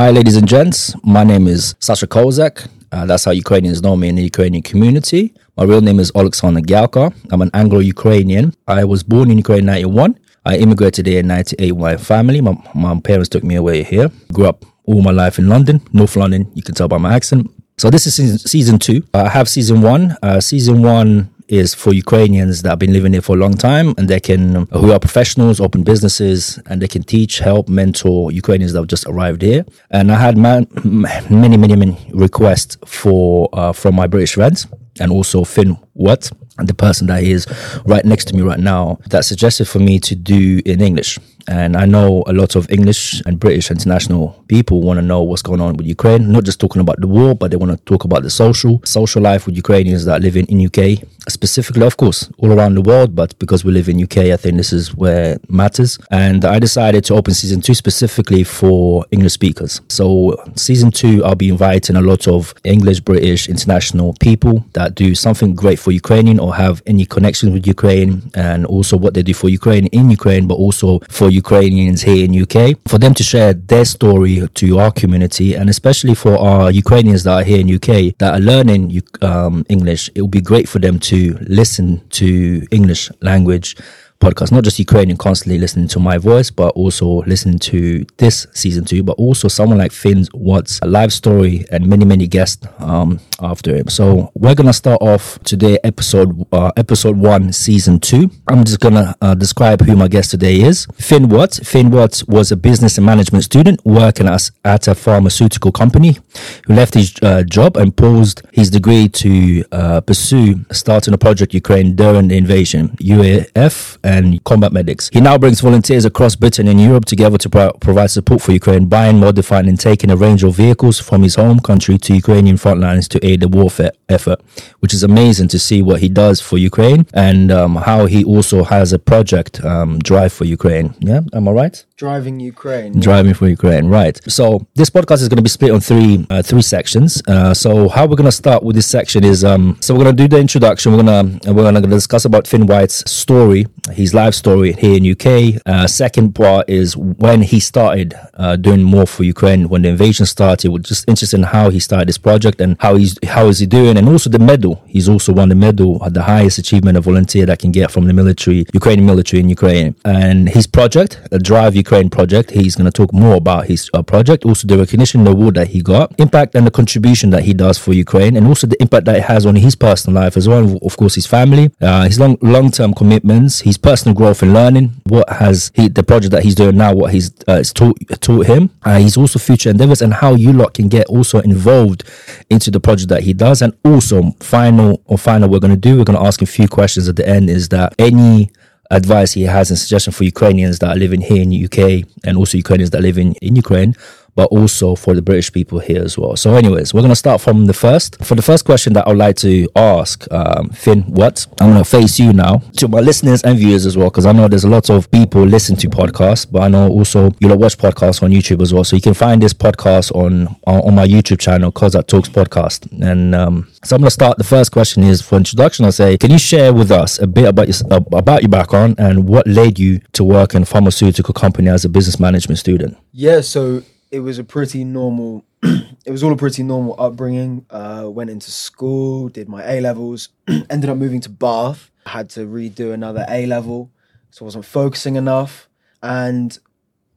Hi, ladies and gents. My name is Sasha Kozak. Uh, that's how Ukrainians know me in the Ukrainian community. My real name is Alexander Galka. I'm an Anglo-Ukrainian. I was born in Ukraine in 91. I immigrated here in 98 with my family. My, my parents took me away here. Grew up all my life in London, North London. You can tell by my accent. So this is season, two. I have season one. Uh, season one is for Ukrainians that have been living here for a long time and they can, who are professionals, open businesses, and they can teach, help, mentor Ukrainians that have just arrived here. And I had man, many, many, many requests for uh, from my British friends and also Fynn Watt, the person that is right next to me right now, that suggested for me to do in English. And I know a lot of English and British international people want to know what's going on with Ukraine, not just talking about the war, but they want to talk about the social, social life with Ukrainians that live in, in UK, specifically, of course, all around the world. But because we live in UK, I think this is where it matters. And I decided to open season two specifically for English speakers. So season two, I'll be inviting a lot of English, British, international people that do something great for Ukrainian or have any connections with Ukraine and also what they do for Ukraine in Ukraine, but also for Ukrainians here in UK, for them to share their story to our community, and especially for our Ukrainians that are here in UK that are learning um, English, it will be great for them to listen to English language podcast, not just Ukrainian constantly listening to my voice, but also listening to this season two, but also someone like Fynn's Watt's a live story and many, many guests um, after him. So we're gonna start off today, episode uh, episode one, season two. I'm just gonna uh, describe who my guest today is. Fynn Watts. Fynn Watts was a business and management student working as at a pharmaceutical company who left his uh, job and paused his degree to uh, pursue starting a project Ukraine during the invasion. UAF and combat medics. He now brings volunteers across Britain and Europe together to pro- provide support for Ukraine, buying, modifying, and taking a range of vehicles from his home country to Ukrainian front lines to aid the warfare effort, which is amazing to see what he does for Ukraine and um, how he also has a project um, drive for Ukraine. Yeah, am I right? Driving Ukraine. Driving for Ukraine, right? So this podcast is going to be split on three uh, three sections. Uh, so how we're going to start with this section is um, so we're going to do the introduction. We're gonna we're gonna discuss about Fynn Watt's story, his life story here in UK. Uh, second part is when he started uh, doing more for Ukraine when the invasion started. We're just interested in how he started this project and how he's how is he doing, and also the medal. He's also won the medal, at the highest achievement a volunteer that can get from the military, Ukrainian military in Ukraine, and his project, the Drive Ukraine project. He's going to talk more about his uh, project, also the recognition, the award that he got, impact and the contribution that he does for Ukraine, and also the impact that it has on his personal life as well. Of course, his family, uh, his long long term commitments, his personal growth and learning. What has he the project that he's doing now? What he's uh, taught taught him. Uh, he's also future endeavors and how you lot can get also involved into the project that he does. And also, final or final, we're going to do. We're going to ask a few questions at the end. Is that any advice he has and suggestion for Ukrainians that are living here in the UK and also Ukrainians that live in, in Ukraine but also for the British people here as well. So, anyways, we're going to start from the first. For the first question that I would like to ask, um, Fynn, Watt? I'm going to face you now to my listeners and viewers as well, because I know there's a lot of people listen to podcasts, but I know also you know watch podcasts on YouTube as well. So you can find this podcast on on my YouTube channel, Kozak Talks Podcast. And um, so I'm going to start. The first question is for introduction. I'll say, can you share with us a bit about your about your background and what led you to work in a pharmaceutical company as a business management student? Yeah, so it was a pretty normal it was all a pretty normal upbringing uh, went into school did my a levels ended up moving to bath. Had to redo another a level so i wasn't focusing enough. And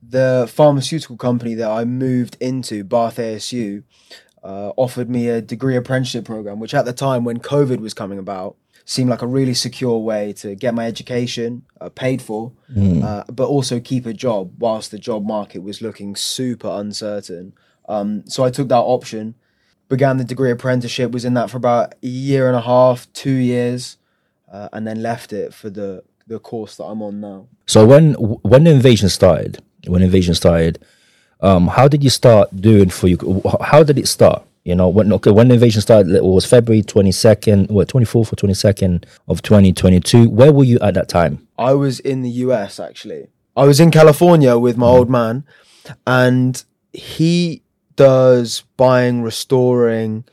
the pharmaceutical company that i moved into bath asu uh, offered me a degree apprenticeship program which at the time when covid was coming about seemed like a really secure way to get my education uh, paid for, mm. uh, but also keep a job whilst the job market was looking super uncertain. Um, so I took that option, began the degree apprenticeship, was in that for about a year and a half, two years, uh, and then left it for the the course that I'm on now. So when when the invasion started, when invasion started, um, how did you start doing for you? How did it start? You know, when okay, when the invasion started, it was February twenty second, what twenty fourth or twenty second of twenty twenty two. Where were you at that time? I was in the US actually. I was in California with my mm. old man, and he does buying, restoring,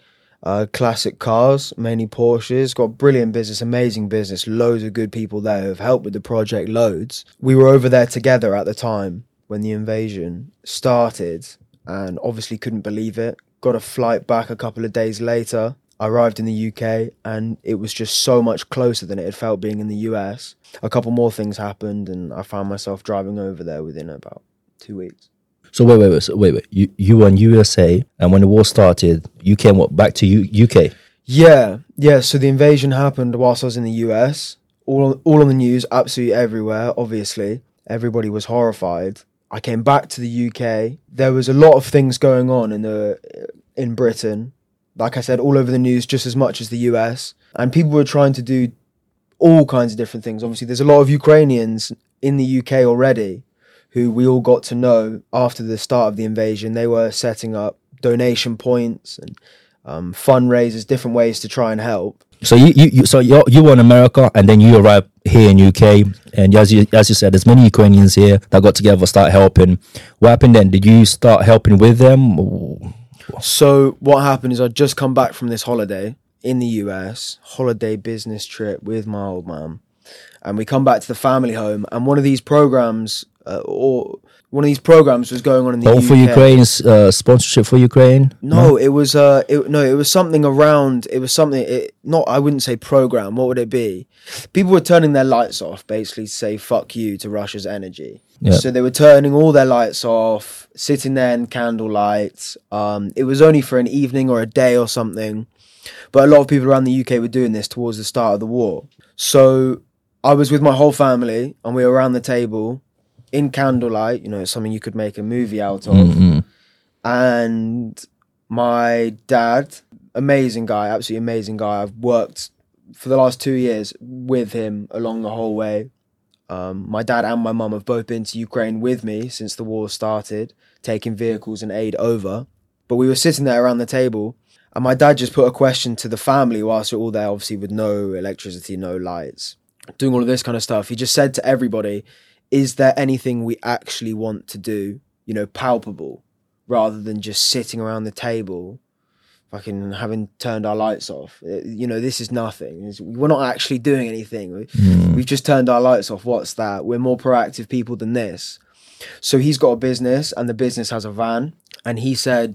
uh, classic cars, mainly Porsches. Got brilliant business, amazing business, loads of good people there who have helped with the project, loads. We were over there together at the time when the invasion started, and obviously couldn't believe it. Got a flight back a couple of days later. I arrived in the UK and it was just so much closer than it had felt being in the US. A couple more things happened and I found myself driving over there within about two weeks. So wait, wait, wait, so wait, wait. You you were in USA, and when the war started, you came what, back to U- UK. Yeah, yeah. So the invasion happened whilst I was in the US. All all on the news, absolutely everywhere. Obviously, everybody was horrified. I came back to the UK. There was a lot of things going on in the uh, in Britain. Like I said, all over the news, just as much as the US. And people were trying to do all kinds of different things. Obviously, there's a lot of Ukrainians in the UK already who we all got to know after the start of the invasion. They were setting up donation points and um, fundraisers, different ways to try and help. So you, you, you so you you were in America, and then you arrived here in UK, and as you as you said, there's many Ukrainians here that got together, start helping. What happened then? Did you start helping with them? So what happened is I'd just come back from this holiday in the US, holiday business trip with my old man, and we come back to the family home, and one of these programs, uh, or one of these programs was going on in the All UK. for Ukraine's uh, sponsorship for Ukraine? No, it was uh, it, no, it was something around. It was something. It, not, I wouldn't say program. What would it be? People were turning their lights off, basically to say "fuck you" to Russia's energy. Yeah. So they were turning all their lights off, sitting there in candlelight. Um, it was only for an evening or a day or something, but a lot of people around the UK were doing this towards the start of the war. So I was with my whole family, and we were around the table in candlelight. You know, it's something you could make a movie out of Mm-mm. and my dad, amazing guy, absolutely amazing guy. I've worked for the last two years with him along the whole way. Um, my dad and my mum have both been to Ukraine with me since the war started, taking vehicles and aid over. But we were sitting there around the table, and my dad just put a question to the family whilst we're all there, obviously with no electricity, no lights, doing all of this kind of stuff. He just said to everybody, Is there anything we actually want to do, you know, palpable? rather than just sitting around the table, fucking having turned our lights off. Uh, You know, this is nothing. It's- We're not actually doing anything. We- Mm. We've just turned our lights off. What's that? We're more proactive people than this. So he's got a business, and the business has a van. And he said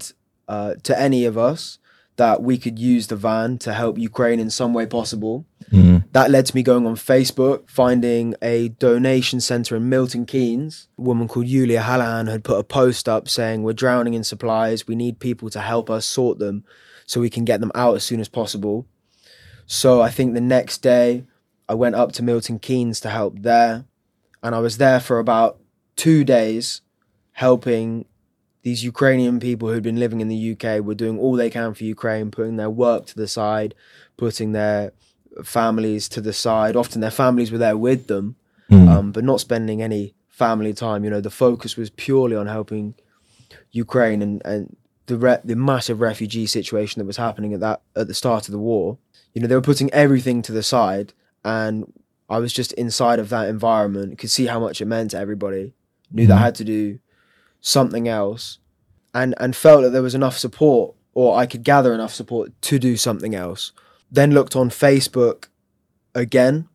uh, to any of us that we could use the van to help Ukraine in some way possible Mm. That led to me going on Facebook, finding a donation center in Milton Keynes. A woman called Yulia Hallahan had put a post up saying, We're drowning in supplies. We need people to help us sort them so we can get them out as soon as possible. So I think the next day I went up to Milton Keynes to help there. And I was there for about two days helping these Ukrainian people who'd been living in the UK were doing all they can for Ukraine, putting their work to the side, putting their families to the side. Often their families were there with them, Mm. um, but not spending any family time. You know, the focus was purely on helping Ukraine and, and the re- the massive refugee situation that was happening at that at the start of the war. You know, they were putting everything to the side, and I was just inside of that environment. Could see how much it meant to everybody. Knew that I had to do something else, and and felt that there was enough support, or I could gather enough support to do something else. Then looked on Facebook again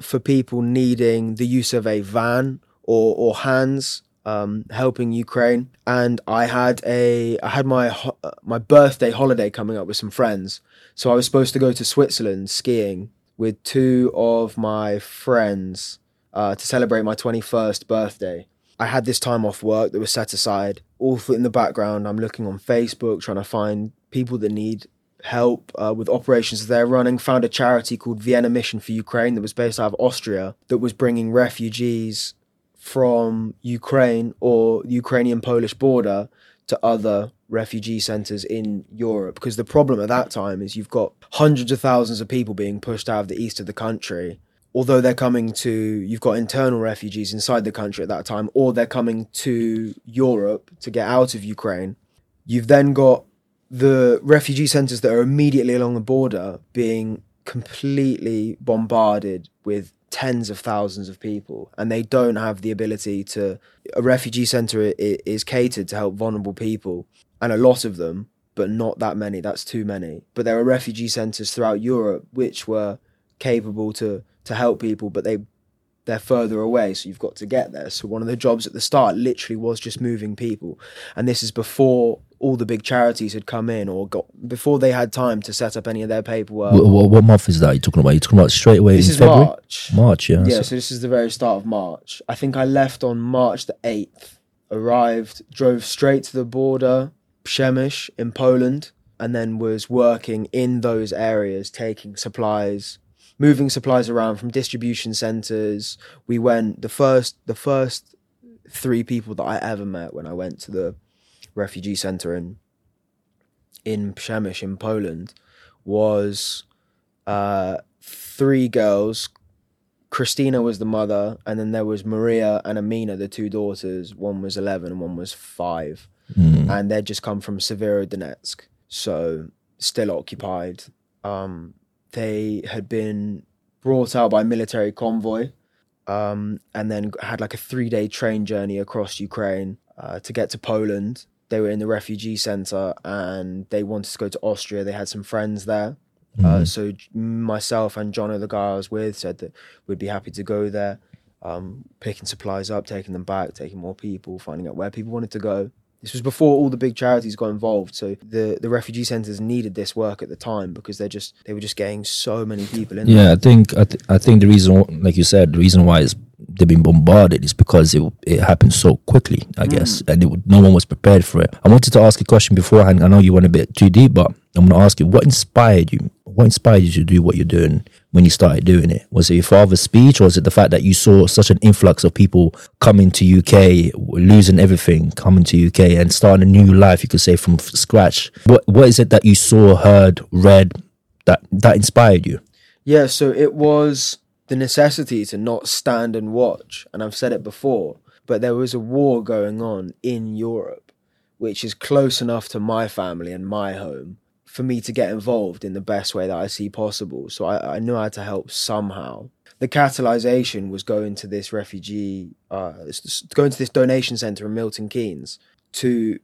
for people needing the use of a van or or hands um, helping Ukraine. And I had a I had my ho- uh, my birthday holiday coming up with some friends, so I was supposed to go to Switzerland skiing with two of my friends uh, to celebrate my twenty first birthday. I had this time off work that was set aside. All in the background, I'm looking on Facebook trying to find people that need help uh, with operations they're running. Found a charity called Vienna Mission for Ukraine that was based out of Austria that was bringing refugees from Ukraine or Ukrainian Polish border to other refugee centers in Europe. Because the problem at that time is you've got hundreds of thousands of people being pushed out of the east of the country. Although they're coming to, you've got internal refugees inside the country at that time, or they're coming to Europe to get out of Ukraine. You've then got the refugee centers that are immediately along the border being completely bombarded with tens of thousands of people and they don't have the ability to a refugee center is catered to help vulnerable people and a lot of them but not that many that's too many but there are refugee centers throughout Europe which were capable to to help people but they they're further away, so you've got to get there. So one of the jobs at the start literally was just moving people, and this is before all the big charities had come in or got before they had time to set up any of their paperwork. What, what, what month is that you're talking about? You're talking about straight away this in is February? March. March, yeah. Yeah, So- this is the very start of March. I think I left on March the 8th, arrived, drove straight to the border, Przemyśl in Poland, and then was working in those areas, taking supplies, moving supplies around from distribution centers. We went the first the first three people that I ever met when I went to the refugee center in in Przemyśl in Poland was uh, three girls Christina was the mother, and then there was Maria and Amina, the two daughters. One was 11 and one was five. Mm. And they'd just come from Severodonetsk, so still occupied. Um, they had been brought out by military convoy um, and then had like a three day train journey across Ukraine uh, to get to Poland. They were in the refugee center and they wanted to go to Austria. They had some friends there. Uh, so myself and John, the guy I was with, said that we'd be happy to go there, um, picking supplies up, taking them back, taking more people, finding out where people wanted to go. This was before all the big charities got involved, so the the refugee centers needed this work at the time because they're just they were just getting so many people in. there. Yeah, I think I, th- I think the reason, like you said, the reason why is they've been bombarded is because it it happened so quickly, I mm. guess, and it, no one was prepared for it. I wanted to ask a question beforehand. I know you went a bit too deep, but I'm going to ask you: What inspired you? What inspired you to do what you're doing when you started doing it? Was it your father's speech, or was it the fact that you saw such an influx of people coming to UK, losing everything, coming to UK, and starting a new life? You could say from scratch. What What is it that you saw, heard, read that that inspired you? Yeah, so it was the necessity to not stand and watch. And I've said it before, but there was a war going on in Europe, which is close enough to my family and my home for me to get involved in the best way that I see possible. So I, I knew I had to help somehow. The catalyzation was going to this refugee, uh, going to this donation center in Milton Keynes to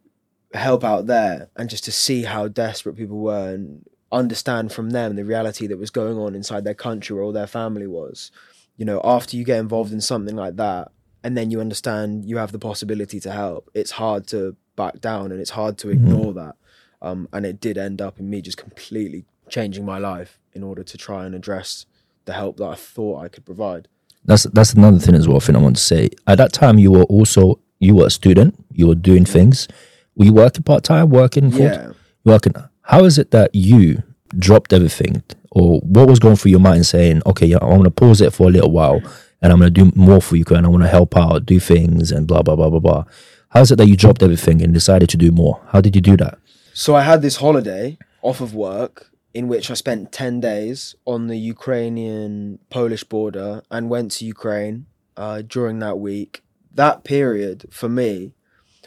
help out there and just to see how desperate people were and understand from them the reality that was going on inside their country where all their family was. You know, after you get involved in something like that and then you understand you have the possibility to help, it's hard to back down and it's hard to ignore that. Um, and it did end up in me just completely changing my life in order to try and address the help that I thought I could provide. That's that's another thing as well. I think I want to say. At that time, you were also you were a student. You were doing things. Were you working part time? Working full Yeah. working. How is it that you dropped everything, or what was going through your mind, saying, "Okay, yeah, I'm going to pause it for a little while, and I'm going to do more for you, and I want to help out, do things, and blah blah blah blah blah." How is it that you dropped everything and decided to do more? How did you do that? So I had this holiday off of work in which I spent 10 days on the Ukrainian Polish border and went to Ukraine uh, during that week. That period for me,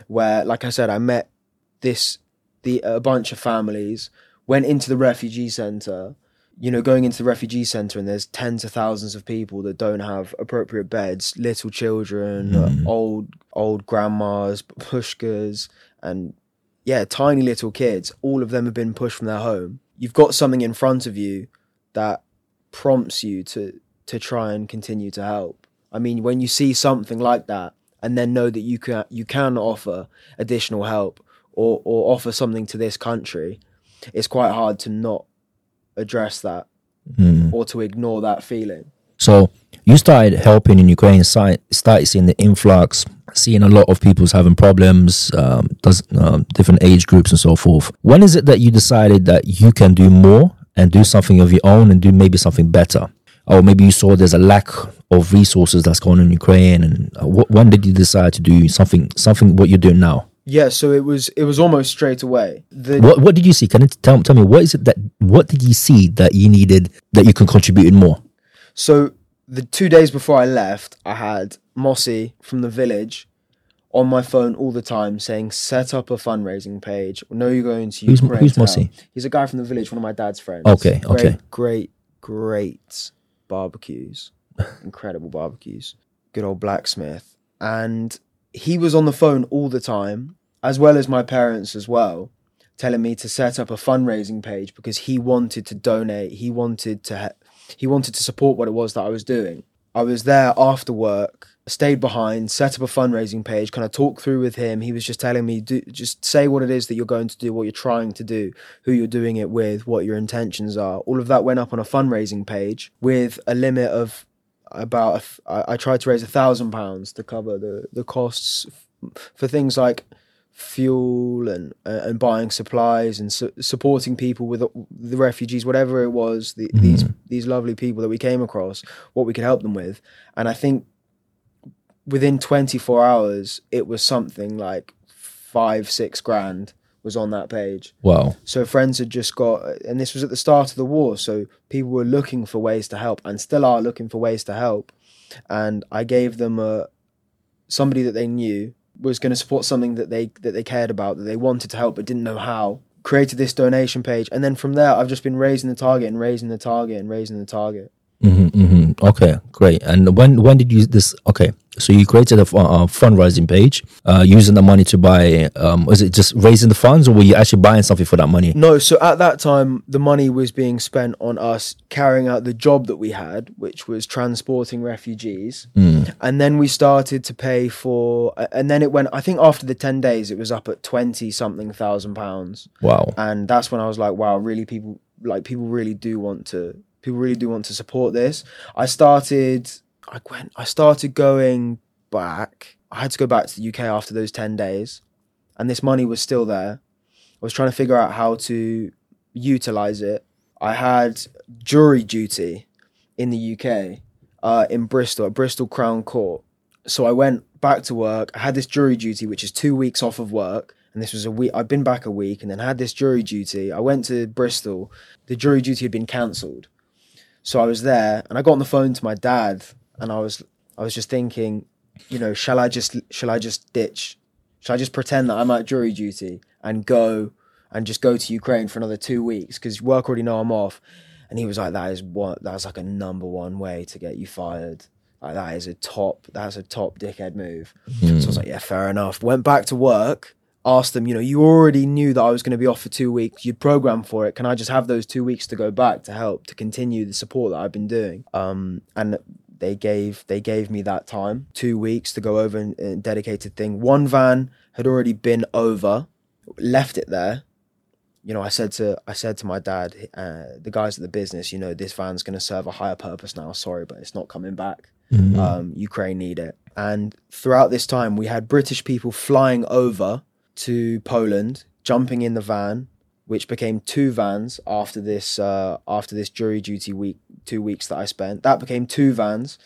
where, like I said, I met this the a bunch of families, went into the refugee center. You know, going into the refugee center and there's tens of thousands of people that don't have appropriate beds, little children, uh, old old grandmas, pushkas, and yeah, tiny little kids, all of them have been pushed from their home. You've got something in front of you that prompts you to to try and continue to help. I mean, when you see something like that and then know that you can you can offer additional help or or offer something to this country, it's quite hard to not address that hmm. or to ignore that feeling. So you started helping in Ukraine, si- started seeing the influx, seeing a lot of people's having problems, um, does, um, different age groups and so forth. When is it that you decided that you can do more and do something of your own and do maybe something better? Or maybe you saw there's a lack of resources that's going on in Ukraine, and uh, wh- when did you decide to do something, something what you're doing now? Yeah, so it was it was almost straight away. The What What did you see? Can you tell tell me what is it that what did you see that you needed that you can contribute in more? So the two days before I left, I had Mossy from the village on my phone all the time saying, "Set up a fundraising page. No, you're going to Who's- who's. Mossy? He's a guy from the village, one of my dad's friends. Okay, Great, okay. Great, great barbecues, incredible barbecues. Good old blacksmith, and he was on the phone all the time, as well as my parents as well, telling me to set up a fundraising page because he wanted to donate. He wanted to. Ha- he wanted to support what it was that I was doing. I was there after work, stayed behind, set up a fundraising page, kind of talked through with him. He was just telling me, do, just say what it is that you're going to do, what you're trying to do, who you're doing it with, what your intentions are. All of that went up on a fundraising page with a limit of about. I, I tried to raise a thousand pounds to cover the the costs for things like fuel and uh, and buying supplies and su- supporting people with the refugees whatever it was the, these these lovely people that we came across what we could help them with. And i think within 24 hours it was something like 5 6 grand was on that page. Wow. so friends had just got and this was at the start of the war so people were looking for ways to help and still are looking for ways to help. And i gave them a somebody that they knew was going to support something that they that they cared about that they wanted to help but didn't know how created this donation page. And then from there i've just been raising the target and raising the target and raising the target. Hmm hmm Okay, great. And when when did you this? Okay, so you created a, uh fundraising page uh, using the money to buy. Um, was it just raising the funds, or were you actually buying something for that money? no so at that time the money was being spent on us carrying out the job that we had which was transporting refugees and then we started to pay for and then it went i think after the 10 days it was up at 20 something thousand pounds Wow. and that's when I was like, wow, really, people like people really do want to people really do want to support this. I started, I went, I started going back. I had to go back to the UK after those ten days, and this money was still there. I was trying to figure out how to utilize it. I had jury duty in the UK, uh, in Bristol, at Bristol Crown Court. So I went back to work. I had this jury duty, which is two weeks off of work. And this was a week, I'd been back a week and then had this jury duty. I went to Bristol. The jury duty had been cancelled. So I was there and I got on the phone to my dad and I was, I was just thinking, you know, shall I just, shall I just ditch? Shall I just pretend that I'm at jury duty and go and just go to Ukraine for another two weeks? Because work already know I'm off. And he was like, that is what, that's like a number one way to get you fired. Like that is a top, that's a top dickhead move. So I was hmm. like, yeah, fair enough. Went back to work, asked them, you know, you already knew that I was going to be off for two weeks. You'd programmed for it. Can I just have those two weeks to go back to help to continue the support that I've been doing? Um, and they gave they gave me that time, two weeks to go over and, and dedicated thing. One van had already been over, left it there. You know, I said to I said to my dad, uh, the guys at the business, you know, this van's going to serve a higher purpose now. Sorry, but it's not coming back. Um, Ukraine need it. And throughout this time, we had British people flying over to Poland, jumping in the van, which became two vans after this uh, after this jury duty week, two weeks that I spent. That became two vans,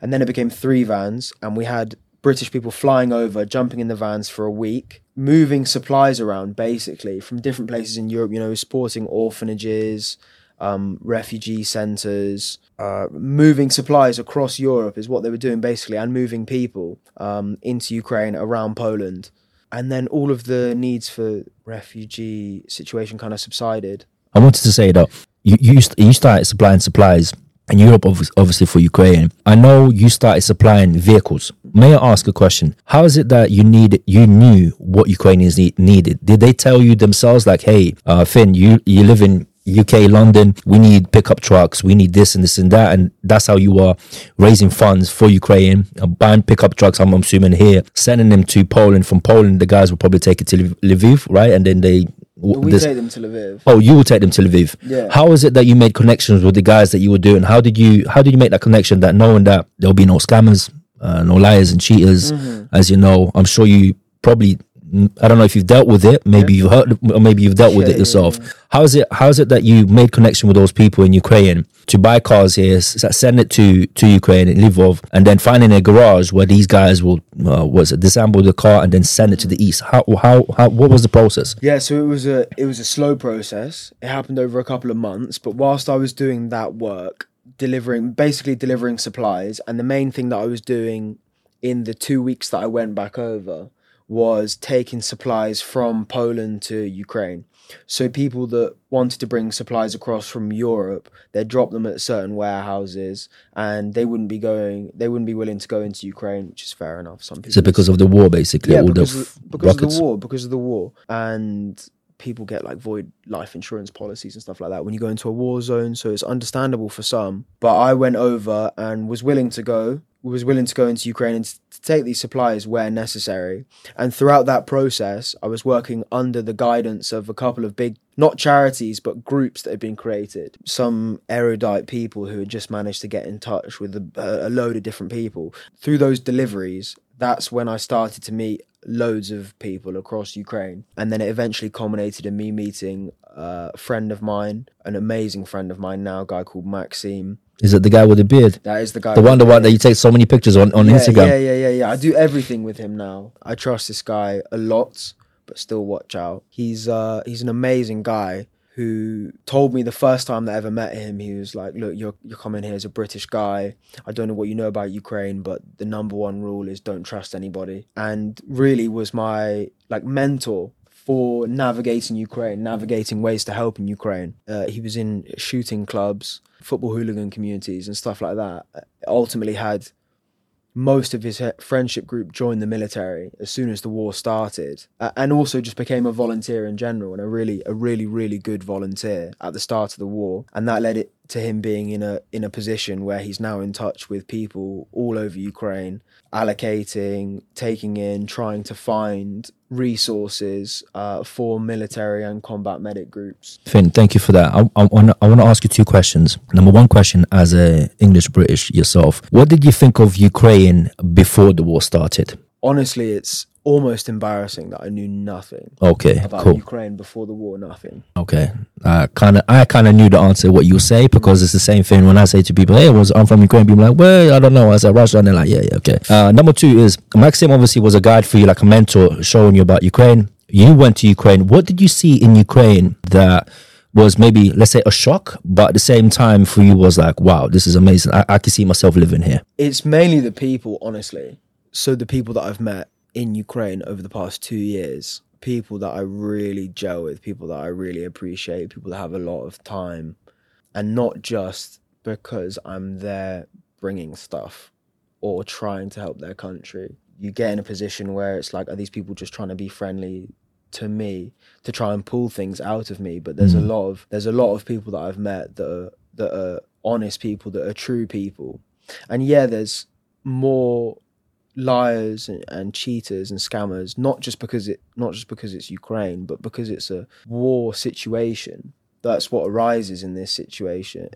and then it became three vans, and we had British people flying over, jumping in the vans for a week, moving supplies around basically from different places in Europe. You know, supporting orphanages, um, refugee centres, uh, moving supplies across Europe is what they were doing basically, and moving people um, into Ukraine around Poland. And then all of the needs for refugee situation kind of subsided. I wanted to say that you you, st- you started supplying supplies in Europe, obviously for Ukraine. I know you started supplying vehicles. May I ask a question? How is it that you need you knew what Ukrainians need, needed? Did they tell you themselves like, "Hey, uh, Fynn, you you live in UK, London. We need pickup trucks. We need this and this and that." And that's how you are raising funds for Ukraine, uh, buying pickup trucks. I'm assuming here, sending them to Poland. From Poland, the guys will probably take it to Lviv- Lviv, right? And then they. We this- take them to Lviv. Oh, you will take them to Lviv. Yeah. How is it that you made connections with the guys that you were doing? How did you How did you make that connection? That knowing that there'll be no scammers, uh, no liars and cheaters, Mm-hmm. as you know. I'm sure you probably. I don't know if you've dealt with it. Maybe you've heard, or maybe you've dealt with Yeah, it yeah, yourself. How is it? How is it that you made connection with those people in Ukraine to buy cars here, send it to to Ukraine in Lvov, and then finding a garage where these guys will uh, was it disassemble the car and then send it to the east? How how how? What was the process? Yeah, so it was a it was a slow process. It happened over a couple of months, but whilst I was doing that work, delivering basically delivering supplies, and the main thing that I was doing in the two weeks that I went back over was taking supplies from Poland to Ukraine. So people that wanted to bring supplies across from Europe, they'd drop them at certain warehouses, and they wouldn't be going. They wouldn't be willing to go into Ukraine, which is fair enough. Some people it because of the war, basically? yeah, all because, the of, because of the war, because of the war, and people get like void life insurance policies and stuff like that when you go into a war zone. So it's understandable for some. But I went over and was willing to go, was willing to go into Ukraine and take these supplies where necessary. And throughout that process, I was working under the guidance of a couple of big, not charities, but groups that had been created. Some erudite people who had just managed to get in touch with a, a load of different people. Through those deliveries, that's when I started to meet loads of people across Ukraine. And then it eventually culminated in me meeting a friend of mine, an amazing friend of mine now, a guy called Maxime. Is it the guy with the beard? That is the guy. The one, the one that you take so many pictures on, on yeah, Instagram. Yeah, yeah, yeah, yeah. I do everything with him now. I trust this guy a lot, but still watch out. He's uh he's an amazing guy who told me the first time that I ever met him, he was like, "Look, you're you're coming here as a British guy. I don't know what you know about Ukraine, but the number one rule is don't trust anybody." And really was my like mentor for navigating Ukraine, navigating ways to help in Ukraine. Uh, he was in shooting clubs, football hooligan communities, and stuff like that. Ultimately, had most of his friendship group joined the military as soon as the war started uh, and also just became a volunteer in general and a really a really really good volunteer at the start of the war and that led it to him being in a in a position where he's now in touch with people all over Ukraine allocating taking in trying to find resources uh, for military and combat medic groups Fynn, thank you for that. I, I want I want to ask you two questions. Number one question, as a English British yourself, what did you think of Ukraine before the war started? honestly it's almost embarrassing that I knew nothing Okay, about cool. Ukraine before the war nothing Okay, uh, kind of. I kind of knew the answer what you say because it's the same thing when I say to people, "Hey, was I'm from Ukraine?" People are like, "Well, I don't know." I said Russia, and they're like, "Yeah, yeah, okay." Uh, number two is Maxim obviously was a guide for you, like a mentor, showing you about Ukraine. You went to Ukraine. What did you see in Ukraine that was maybe, let's say, a shock, but at the same time for you was like, "Wow, this is amazing. I, I can see myself living here." it's mainly the people, honestly. So the people that I've met in Ukraine over the past two years, people that I really gel with, people that I really appreciate, people that have a lot of time, and not just because I'm there bringing stuff or trying to help their country. You get in a position where it's like, are these people just trying to be friendly to me to try and pull things out of me? But there's a mm. lot of there's a lot of people that I've met that are that are honest people, that are true people, and yeah, there's more liars and, cheaters and scammers not just because it not just because it's Ukraine but because it's a war situation. That's what arises in this situation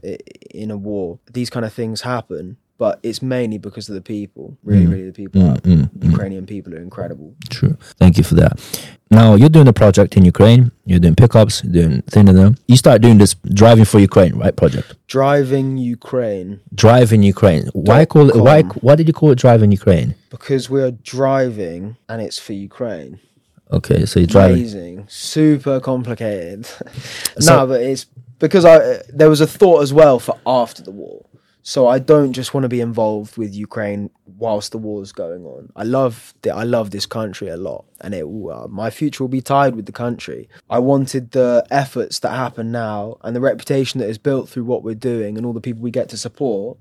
in a war. These kind of things happen but it's mainly because of the people really mm. really the people mm, mm, Ukrainian people are incredible True. Thank you for that. Now you're doing a project in Ukraine. You're doing pickups. You're doing thing of them. You start doing this driving for Ukraine, right? Project. driving Ukraine Driving Ukraine. Why call it? Why? Why did you call it driving Ukraine? because we're driving and it's for Ukraine Okay, so you're driving. amazing, super complicated. So- no, but it's because I there was a thought as well for after the war. So I don't just want to be involved with Ukraine whilst the war is going on. I love the, I love this country a lot, and it uh, my future will be tied with the country. I wanted the efforts that happen now and the reputation that is built through what we're doing and all the people we get to support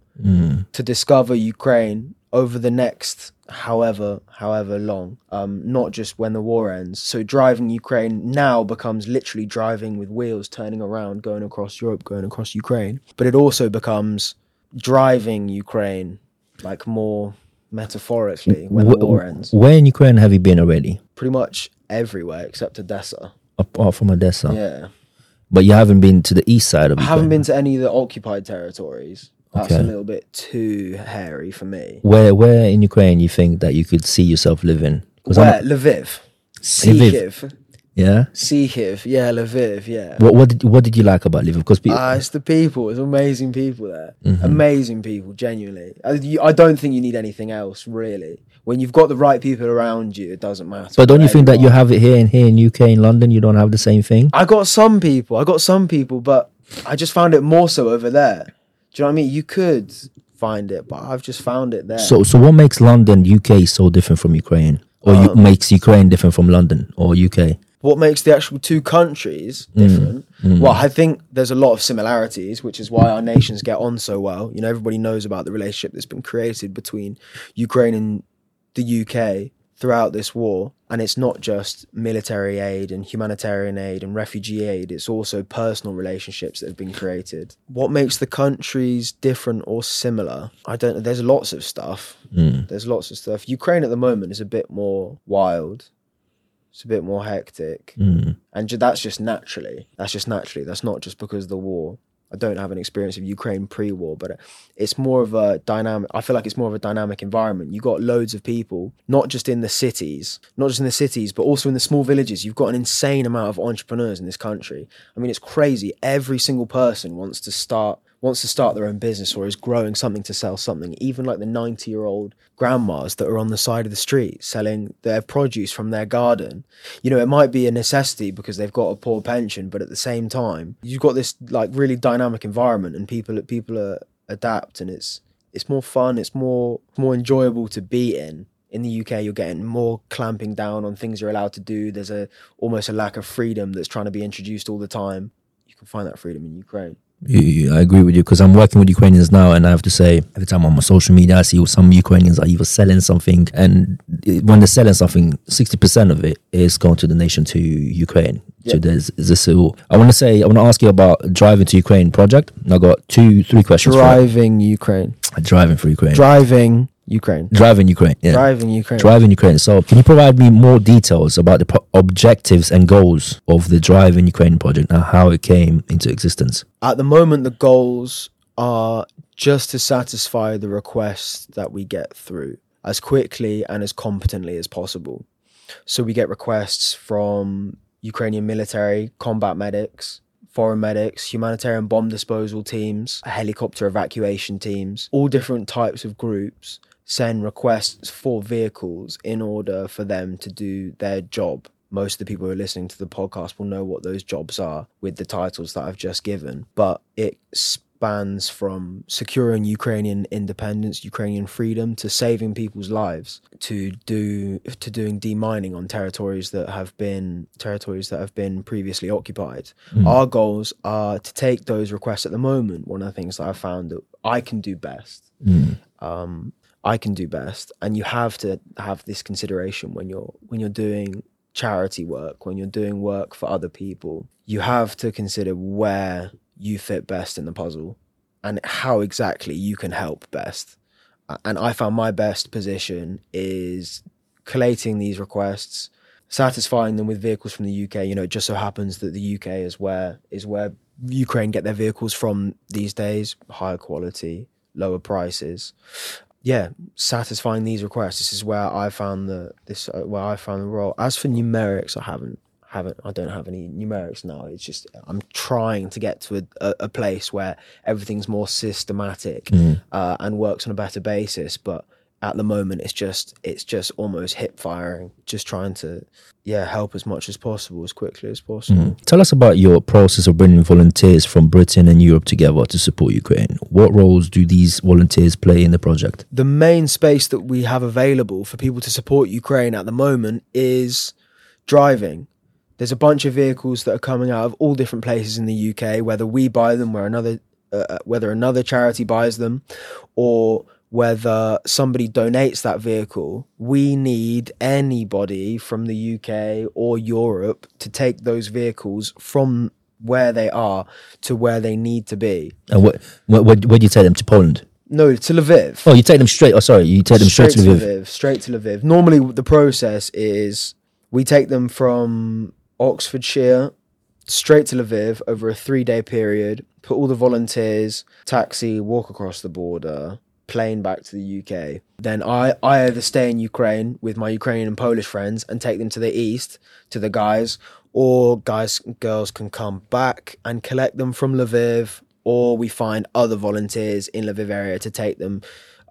to discover Ukraine over the next however however long um not just when the war ends so driving ukraine now becomes literally driving with wheels turning around going across europe going across ukraine but it also becomes driving ukraine like more metaphorically when the war ends. Where in Ukraine have you been already? pretty much everywhere except odessa. Apart from Odessa, yeah. But you haven't been to the east side of i haven't been to any of the occupied territories. That's Okay. a little bit too hairy for me. Where, where in Ukraine you think that you could see yourself living? where? Lviv. Lviv. Yeah. Sikhiv, yeah, Lviv, yeah. What what did what did you like about Lviv? Because people, Ah, it's the people. It's amazing people there. Mm-hmm. Amazing people, genuinely. I, you, I don't think you need anything else, really. When you've got the right people around you, it doesn't matter. but don't you think that you have it here in here in UK in London? You don't have the same thing. I got some people. I got some people, but I just found it more so over there. Do you know what I mean? You could find it, but I've just found it there. So so what makes London UK so different from Ukraine, or you, Um, makes Ukraine different from London or UK? What makes the actual two countries Mm. different? Well, I think there's a lot of similarities, which is why our nations get on so well. You know, everybody knows about the relationship that's been created between Ukraine and the UK throughout this war. And it's not just military aid and humanitarian aid and refugee aid, it's also personal relationships that have been created. What makes the countries different or similar? I don't know. There's lots of stuff. There's lots of stuff. Ukraine at the moment is a bit more wild. It's a bit more hectic. Mm. And ju- that's just naturally. That's just naturally. That's not just because of the war. I don't have an experience of Ukraine pre-war, but it's more of a dynamic. I feel like it's more of a dynamic environment. You've got loads of people, not just in the cities, not just in the cities, but also in the small villages. You've got an insane amount of entrepreneurs in this country. I mean, it's crazy. Every single person wants to start wants to start their own business or is growing something to sell something. Even like the ninety-year-old grandmas that are on the side of the street selling their produce from their garden. You know, it might be a necessity because they've got a poor pension, but at the same time, you've got this like really dynamic environment and people people are adapt and it's it's more fun, it's more more enjoyable to be in. In the UK, you're getting more clamping down on things you're allowed to do. There's a almost a lack of freedom that's trying to be introduced all the time. You can find that freedom in Ukraine. I agree with you because I'm working with Ukrainians now, and I have to say, every time I'm on social media, I see some Ukrainians are either selling something, and when they're selling something, sixty percent of it is going to the nation to Ukraine. So Yeah. there's this. I want to say, I want to ask you about driving to Ukraine project. I got two, three questions. Driving Ukraine. driving for Ukraine. Driving Ukraine. driving Ukraine. Yeah. Driving Ukraine. Driving Ukraine. So, can you provide me more details about the pro- objectives and goals of the Driving Ukraine project and how it came into existence? At the moment, the goals are just to satisfy the requests that we get through as quickly and as competently as possible. So we get requests from Ukrainian military, combat medics, foreign medics, humanitarian bomb disposal teams, helicopter evacuation teams, all different types of groups send requests for vehicles in order for them to do their job. Most of the people who are listening to the podcast will know what those jobs are with the titles that I've just given, but it spans from securing Ukrainian independence, Ukrainian freedom to saving people's lives, to do to doing demining on territories that have been territories that have been previously occupied. Our goals are to take those requests at the moment. One of the things that I've found that I can do best um, I can do best. And you have to have this consideration when you're when you're doing charity work, when you're doing work for other people. You have to consider where you fit best in the puzzle and how exactly you can help best. And I found my best position is collating these requests, satisfying them with vehicles from the UK. You know, it just so happens that the UK is where is where Ukraine get their vehicles from these days, higher quality, lower prices. Yeah, satisfying these requests. This is where I found the this uh, where I found the role. As for numerics, I haven't haven't I don't have any numerics now. It's just I'm trying to get to a, a, place where everything's more systematic uh, and works on a better basis. But at the moment, it's just it's just almost hip firing. Just trying to yeah help as much as possible as quickly as possible. Tell us about your process of bringing volunteers from Britain and Europe together to support Ukraine. What roles do these volunteers play in the project? the main space that we have available for people to support Ukraine at the moment is driving. There's a bunch of vehicles that are coming out of all different places in the UK, whether we buy them, where another, uh, whether another charity buys them, or whether somebody donates that vehicle. We need anybody from the UK or Europe to take those vehicles from where they are to where they need to be. And what, what, where do you take them to Poland? No, to Lviv. Oh, you take them straight. Oh, sorry, you take them straight, to Lviv. Straight to Lviv. Normally, the process is we take them from Oxfordshire straight to Lviv over a three day period, put all the volunteers, taxi, walk across the border, plane back to the UK. Then I, I either stay in Ukraine with my Ukrainian and Polish friends and take them to the east to the guys, or guys girls can come back and collect them from Lviv, or we find other volunteers in Lviv area to take them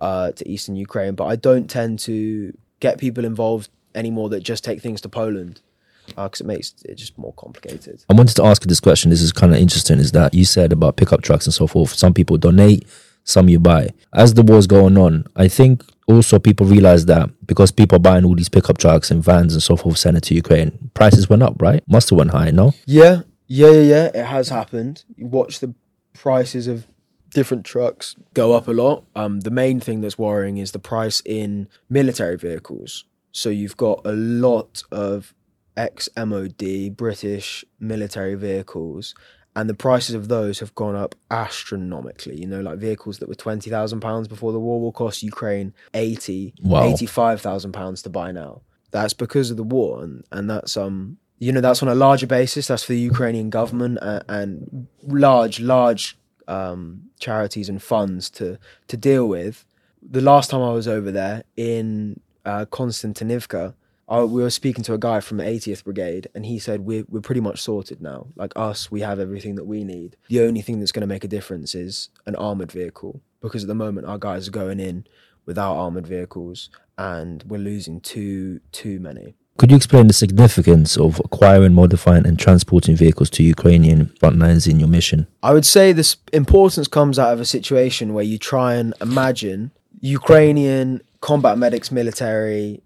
uh, to eastern Ukraine. But I don't tend to get people involved anymore that just take things to Poland because it makes it just more complicated. I wanted to ask you this question. This is kind of interesting. Is that you said about pickup trucks and so forth? Some people donate, some you buy. As the war's going on, I think also people realize that because people are buying all these pickup trucks and vans and so forth, sent it to Ukraine, prices went up, right? Must have went high, no? Yeah, yeah, yeah, yeah. It has happened. You watch the prices of different trucks go up a lot. Um, the main thing that's worrying is the price in military vehicles. So you've got a lot of ex MOD British military vehicles, and the prices of those have gone up astronomically. You know, like vehicles that were twenty thousand pounds before the war will cost Ukraine eighty, Wow. eighty-five thousand pounds to buy now. That's because of the war, and and that's um. You know that's on a larger basis. That's for the Ukrainian government and, and large, large um, charities and funds to to deal with. The last time I was over there in uh, Konstantinivka, I, we were speaking to a guy from 80th Brigade, and he said we're we're pretty much sorted now. Like us, we have everything that we need. The only thing that's going to make a difference is an armored vehicle, because at the moment our guys are going in without armored vehicles, and we're losing too too many. Could you explain the significance of acquiring, modifying, and transporting vehicles to Ukrainian front lines in your mission? I would say this importance comes out of a situation where you try and imagine Ukrainian combat medics, military,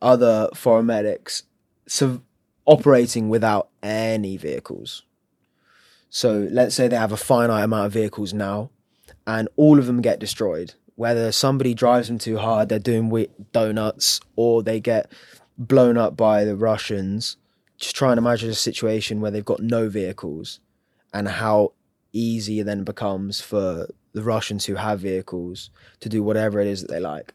other foreign medics, so operating without any vehicles. So let's say they have a finite amount of vehicles now, and all of them get destroyed. Whether somebody drives them too hard, they're doing donuts, or they get blown up by the Russians. Just try and imagine a situation where they've got no vehicles and how easy it then becomes for the Russians who have vehicles to do whatever it is that they like.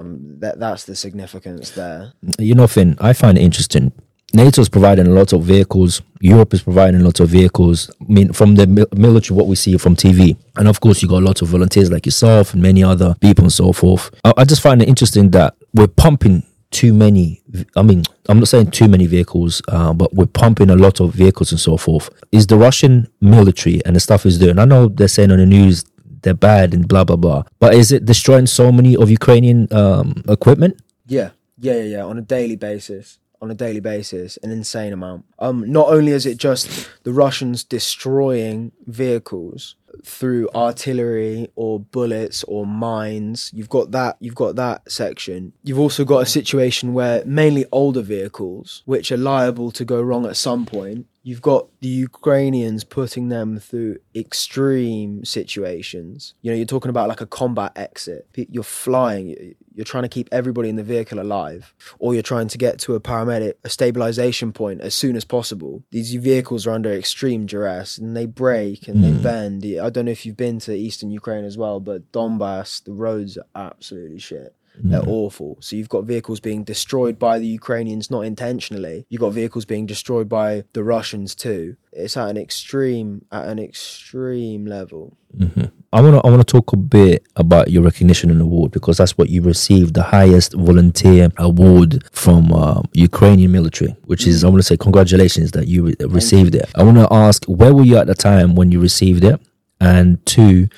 Um, that that's the significance there. You know, Fynn, I find it interesting. NATO is providing a lot of vehicles. Europe is providing a lot of vehicles. I mean, from the military, what we see from TV, and of course, you got a lot of volunteers like yourself and many other people and so forth. I, I just find it interesting that we're pumping too many. I mean, I'm not saying too many vehicles, uh, but we're pumping a lot of vehicles and so forth. Is the Russian military and the stuff is doing? I know they're saying on the news they're bad and blah blah blah, but is it destroying so many of Ukrainian um, equipment? Yeah, yeah, yeah, yeah. On a daily basis, on a daily basis, an insane amount. Um, not only is it just the Russians destroying vehicles through artillery or bullets or mines, you've got that. You've got that section. You've also got a situation where mainly older vehicles, which are liable to go wrong at some point. You've got the Ukrainians putting them through extreme situations. You know, you're talking about like a combat exit. You're flying, you're trying to keep everybody in the vehicle alive, or you're trying to get to a paramedic, a stabilization point as soon as possible. These vehicles are under extreme duress and they break and they hmm. bend. I don't know if you've been to eastern Ukraine as well, but Donbass, the roads are absolutely shit. They're mm. awful. So you've got vehicles being destroyed by the Ukrainians, not intentionally. You've got vehicles being destroyed by the Russians too. It's at an extreme, at an extreme level. Mm-hmm. I want to I want to talk a bit about your recognition and award because that's what you received the highest volunteer award from uh, Ukrainian military, which is mm. I want to say congratulations that you re- received it. I want to ask where were you at the time when you received it, and two,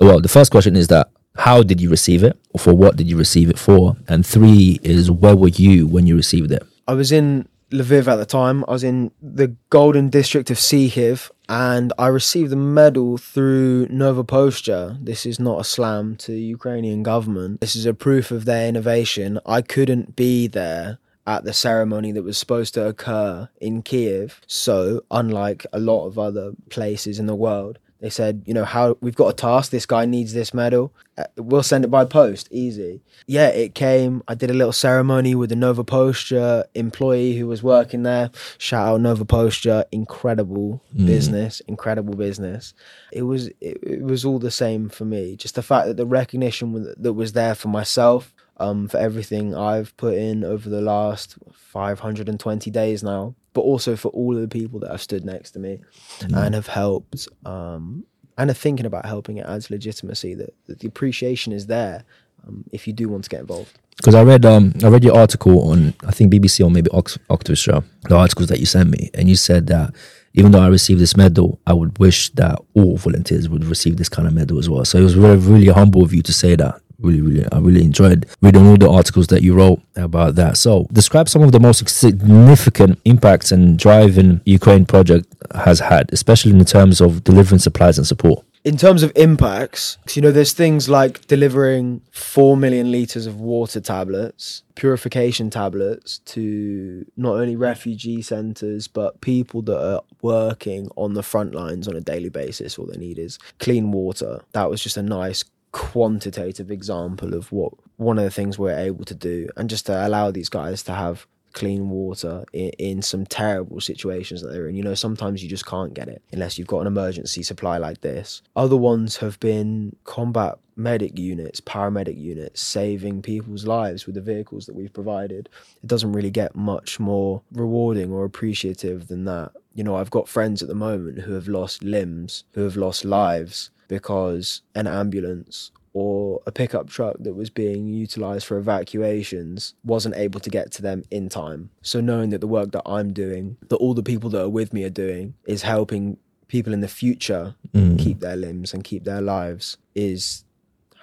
well, the first question is that how did you receive it, or for what did you receive it for, and three is where were you when you received it. I was in Lviv at the time. I was in the Golden District of Sykhiv, and I received the medal through Nova Poshta. This is not a slam to the Ukrainian government. This is a proof of their innovation. I couldn't be there at the ceremony that was supposed to occur in Kiev. So, unlike a lot of other places in the world, they said, you know, how we've got a task. This guy needs this medal. Uh, We'll send it by post, easy. Yeah, it came. I did a little ceremony with the Nova Poshta employee who was working there. Shout out Nova Poshta, incredible business, incredible business. It was it, it was all the same for me. Just the fact that the recognition that was there for myself, um, for everything I've put in over the last 520 days now, but also for all of the people that have stood next to me and have helped um, and are thinking about helping. It adds legitimacy that, that the appreciation is there um, if you do want to get involved. because I read um I read your article on I think BBC or maybe Ox- Oxfordshire the articles that you sent me and you said that even though I received this medal I would wish that all volunteers would receive this kind of medal as well so it was really really humble of you to say that really really I really enjoyed reading all the articles that you wrote about that so describe some of the most significant impacts and driving Ukraine project has had especially in terms of delivering supplies and support in terms of impacts, you know, there's things like delivering 4 million liters of water tablets, purification tablets to not only refugee centers, but people that are working on the front lines on a daily basis. All they need is clean water. That was just a nice quantitative example of what one of the things we're able to do, and just to allow these guys to have clean water in, in some terrible situations that they're in. You know, sometimes you just can't get it unless you've got an emergency supply like this. Other ones have been combat medic units, paramedic units, saving people's lives with the vehicles that we've provided. It doesn't really get much more rewarding or appreciative than that. You know, I've got friends at the moment who have lost limbs, who have lost lives because an ambulance or a pickup truck that was being utilized for evacuations wasn't able to get to them in time. So knowing that the work that I'm doing, that all the people that are with me are doing, is helping people in the future Mm. keep their limbs and keep their lives is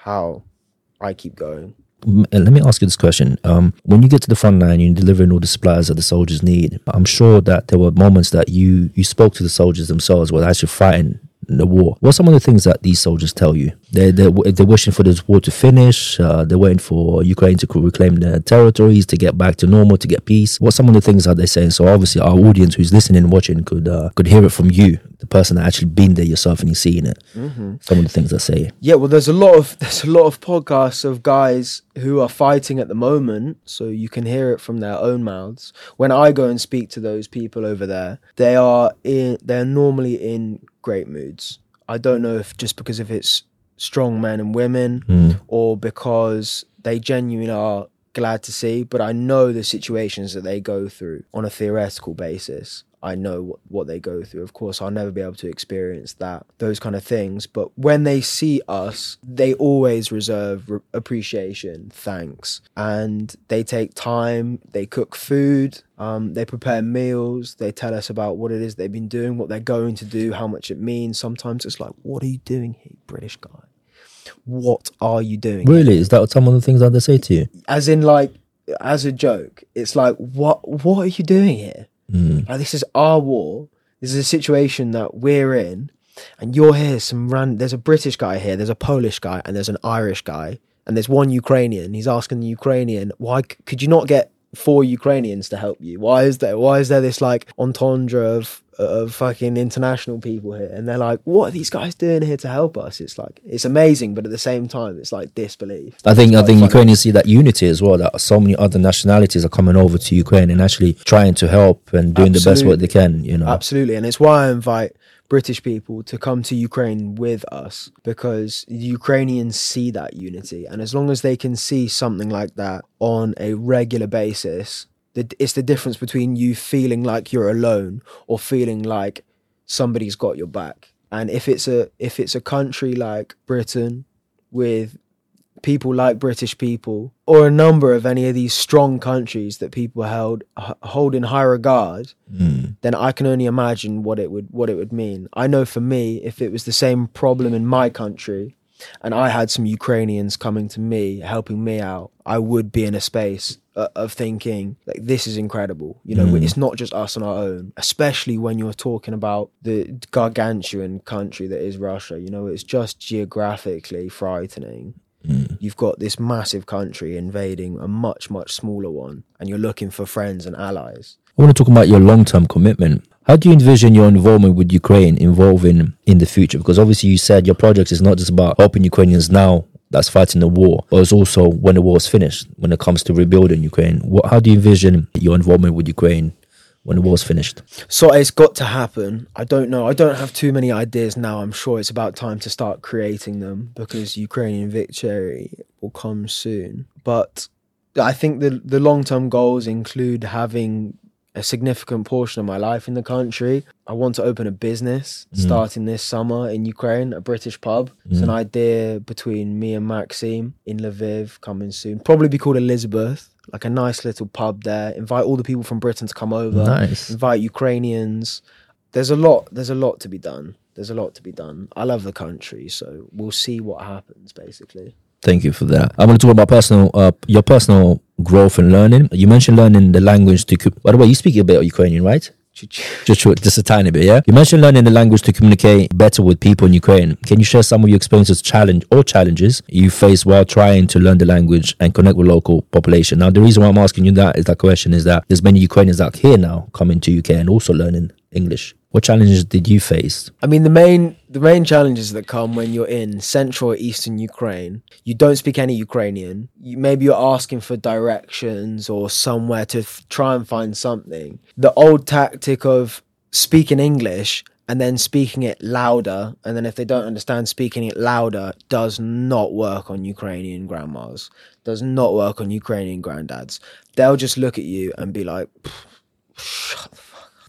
how I keep going. Uh, Let me ask you this question. Um, when you get to the front line, you're delivering all the supplies that the soldiers need. I'm sure that there were moments that you you spoke to the soldiers themselves while actually fighting the war. What are some of the things that these soldiers tell you? They're they're, they're wishing for this war to finish. Uh, they're waiting for Ukraine to reclaim their territories, to get back to normal, to get peace. What some of the things are they're saying? So obviously, our audience who's listening and watching could uh, could hear it from you, the person that actually been there yourself and you're seeing it. Some of the things they say. Yeah, well, there's a lot of there's a lot of podcasts of guys who are fighting at the moment, so you can hear it from their own mouths. When I go and speak to those people over there, they are in they're normally in great moods. I don't know if just because if it's strong men and women or because they genuinely are glad to see, but I know the situations that they go through on a theoretical basis. I know what, what they go through. Of course, I'll never be able to experience that, those kind of things. But when they see us, they always reserve re- appreciation, thanks. And they take time, they cook food, um, they prepare meals, they tell us about what it is they've been doing, what they're going to do, how much it means. Sometimes it's like, what are you doing here, British guy? What are you doing? Really, is that some of the things that they say to you? as in like as a joke it's like what what are you doing here Mm. like this is our war this is a situation that we're in and you're here some ran there's a british guy here there's a polish guy and there's an irish guy and there's one ukrainian he's asking the ukrainian why c- could you not get four ukrainians to help you why is there why is there this like entendre of of fucking international people here and they're like what are these guys doing here to help us it's like it's amazing but at the same time it's like disbelief I think I think funny. Ukrainians see that unity as well. That so many other nationalities are coming over to Ukraine and actually trying to help and doing the best work they can. You know, Absolutely. And it's why I invite British people to come to Ukraine with us because Ukrainians see that unity. And as long as they can see something like that on a regular basis, it's the difference between you feeling like you're alone or feeling like somebody's got your back. And if it's a if it's a country like Britain with people like British people or a number of any of these strong countries that people held h- hold in high regard Mm. then I can only imagine what it would what it would mean. I know for me, if it was the same problem in my country, and I had some Ukrainians coming to me helping me out, I would be in a space uh, of thinking like this is incredible. You know, Mm. it's not just us on our own, especially when you're talking about the gargantuan country that is Russia. You know, it's just geographically frightening. Mm. You've got this massive country invading a much much smaller one, and you're looking for friends and allies. I want to talk about your long term commitment. How do you envision your involvement with Ukraine evolving in the future? Because obviously, you said your project is not just about helping Ukrainians now that's fighting the war, but it's also when the war is finished, when it comes to rebuilding Ukraine. What, how do you envision your involvement with Ukraine when the war's finished? So it's got to happen. I don't know. I don't have too many ideas now. I'm sure it's about time to start creating them because Ukrainian victory will come soon. But I think the the long term goals include having a significant portion of my life in the country. I want to open a business mm. starting this summer in Ukraine, a British pub. It's an mm. idea between me and Maxime in Lviv coming soon. Probably be called Elizabeth, like a nice little pub there. Invite all the people from Britain to come over Nice. invite Ukrainians. There's a lot. There's a lot to be done. There's a lot to be done. I love the country, so we'll see what happens. Basically, Thank you for that. I'm going to talk about personal, uh, your personal growth and learning. You mentioned learning the language to. By the way, you speak a bit of Ukrainian, right? Just just a tiny bit, yeah. You mentioned learning the language to communicate better with people in Ukraine. Can you share some of your experiences, challenge or challenges you faced while trying to learn the language and connect with local population? Now, the reason why I'm asking you that is that question is that there's many Ukrainians out here now coming to UK and also learning English. What challenges did you face? I mean, the main the main challenges that come when you're in central or eastern Ukraine, you don't speak any Ukrainian. You, maybe you're asking for directions or somewhere to f- try and find something. The old tactic of speaking English and then speaking it louder, and then if they don't understand, speaking it louder does not work on Ukrainian grandmas. Does not work on Ukrainian granddads. They'll just look at you and be like, "Shut the fuck."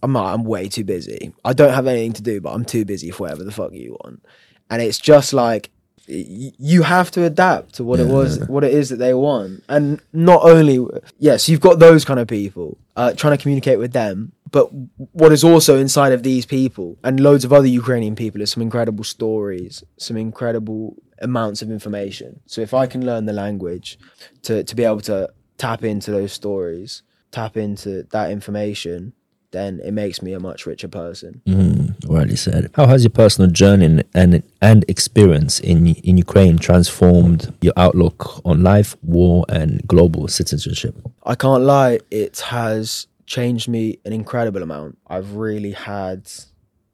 I'm not. I'm way too busy. I don't have anything to do, but I'm too busy for whatever the fuck you want. And it's just like you have to adapt to what it was, what it is that they want. And not only, yes, you've got those kind of people uh, trying to communicate with them, but what is also inside of these people and loads of other Ukrainian people is some incredible stories, some incredible amounts of information. So if I can learn the language to to be able to tap into those stories, tap into that information, then it makes me a much richer person. Mm, rightly said. How has your personal journey and- and and experience in in Ukraine transformed your outlook on life, war, and global citizenship? I can't lie, it has changed me an incredible amount. I've really had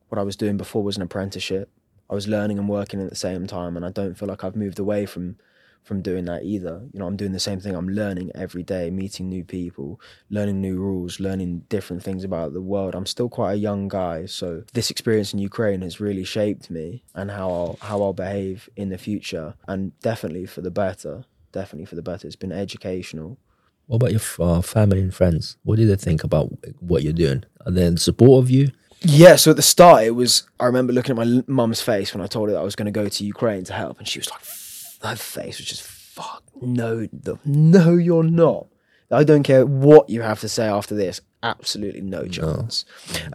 what I was doing before was an apprenticeship. I was learning and working at the same time, and I don't feel like I've moved away from from doing that either. You know, I'm doing the same thing. I'm learning every day, meeting new people, learning new rules, learning different things about the world. I'm still quite a young guy, so this experience in Ukraine has really shaped me and how I'll how I'll behave in the future, and definitely for the better. Definitely for the better. It's been educational. What about your uh, family and friends? What do they think about what you're doing? Are they in support of you? Yeah, so at the start, it was. I remember looking at my mum's face when I told her that I was going to go to Ukraine to help, and she was like, her face was just, fuck, no, the, no, you're not. I don't care what you have to say after this. Absolutely no chance.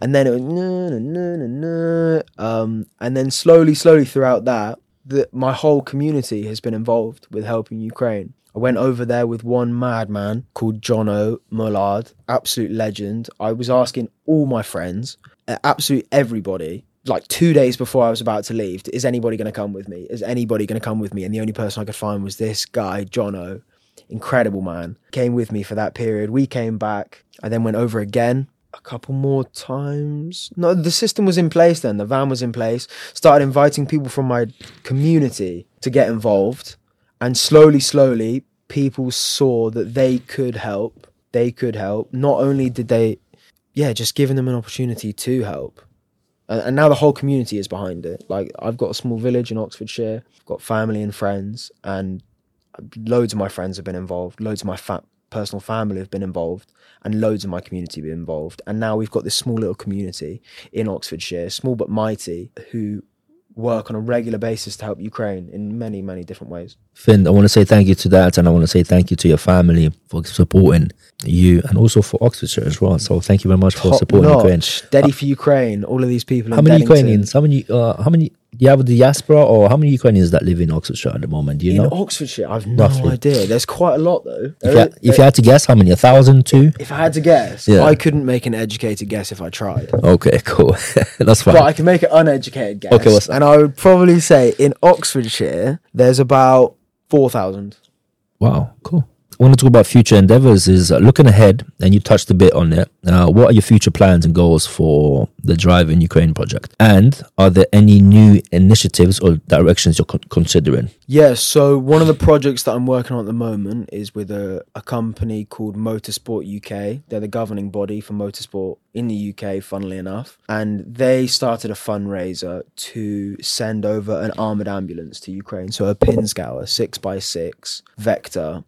And then it was, no, no, no, no, no. Um, and then slowly, slowly throughout that, the, my whole community has been involved with helping Ukraine. I went over there with one madman called Jono Mullard, absolute legend. I was asking all my friends, absolute everybody, like two days before I was about to leave, is anybody going to come with me? Is anybody going to come with me? And the only person I could find was this guy, Jono, incredible man, came with me for that period. We came back. I then went over again a couple more times. No, the system was in place then. The van was in place. Started inviting people from my community to get involved. And slowly, slowly, people saw that they could help. They could help. Not only did they, yeah, just giving them an opportunity to help. And, and now the whole community is behind it. Like, I've got a small village in Oxfordshire, I've got family and friends, and loads of my friends have been involved. Loads of my fa- personal family have been involved, and loads of my community have been involved. And now we've got this small little community in Oxfordshire, small but mighty, who work on a regular basis to help Ukraine in many, many different ways. Fynn, I want to say thank you to that, and I want to say thank you to your family for supporting you, and also for Oxfordshire as well. So thank you very much for supporting notch, Ukraine. Steady for Ukraine. All of these people. How many. Ukrainians? How many? Uh, how many? Do you have the diaspora, or how many Ukrainians that live in Oxfordshire at the moment? Do you know? in know? Oxfordshire? I've no Roughly. idea. There's quite a lot though. If you, had, if you had to guess, how many? A thousand, two? if I had to guess, Yeah. I couldn't make an educated guess if I tried. Okay, cool. That's fine. But I can make an uneducated guess. Okay, what's that? And I would probably say in Oxfordshire, there's about 4,000. Wow, cool. Want to talk about future endeavors. Is looking ahead, and you touched a bit on it. Uh, what are your future plans and goals for the Driving Ukraine project? And are there any new initiatives or directions you're con- considering? Yeah, so one of the projects that I'm working on at the moment is with a, a company called Motorsport UK. They're the governing body for motorsport in the UK, funnily enough. And they started a fundraiser to send over an armored ambulance to Ukraine. So a Pinzgauer 6x6 Vector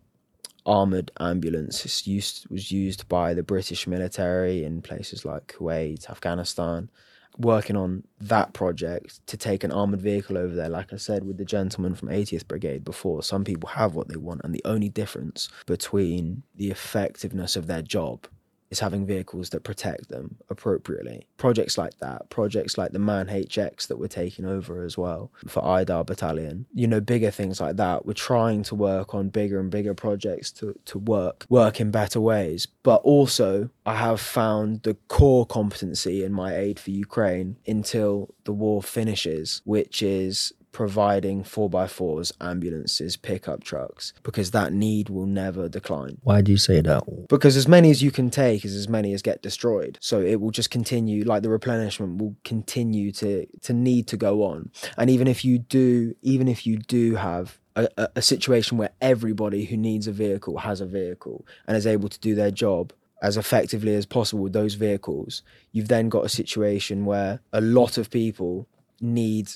armored ambulance It's used was used by the British military in places like Kuwait, Afghanistan, working on that project to take an armored vehicle over there. Like I said, with the gentleman from 80th Brigade before, some people have what they want, and the only difference between the effectiveness of their job is having vehicles that protect them appropriately. Projects like that, projects like the Man HX that we're taking over as well for Aidar Battalion, you know, bigger things like that. We're trying to work on bigger and bigger projects to, to work, work in better ways. But also, I have found the core competency in my aid for Ukraine until the war finishes, which is providing 4x4s, ambulances, pickup trucks, because that need will never decline. Why do you say that? Because as many as you can take is as many as get destroyed. So it will just continue, like the replenishment will continue to to need to go on. And even if you do, even if you do have a, a, a situation where everybody who needs a vehicle has a vehicle and is able to do their job as effectively as possible with those vehicles, you've then got a situation where a lot of people need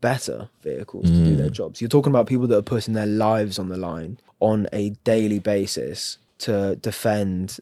better vehicles to do their mm. jobs. You're talking about people that are putting their lives on the line on a daily basis to defend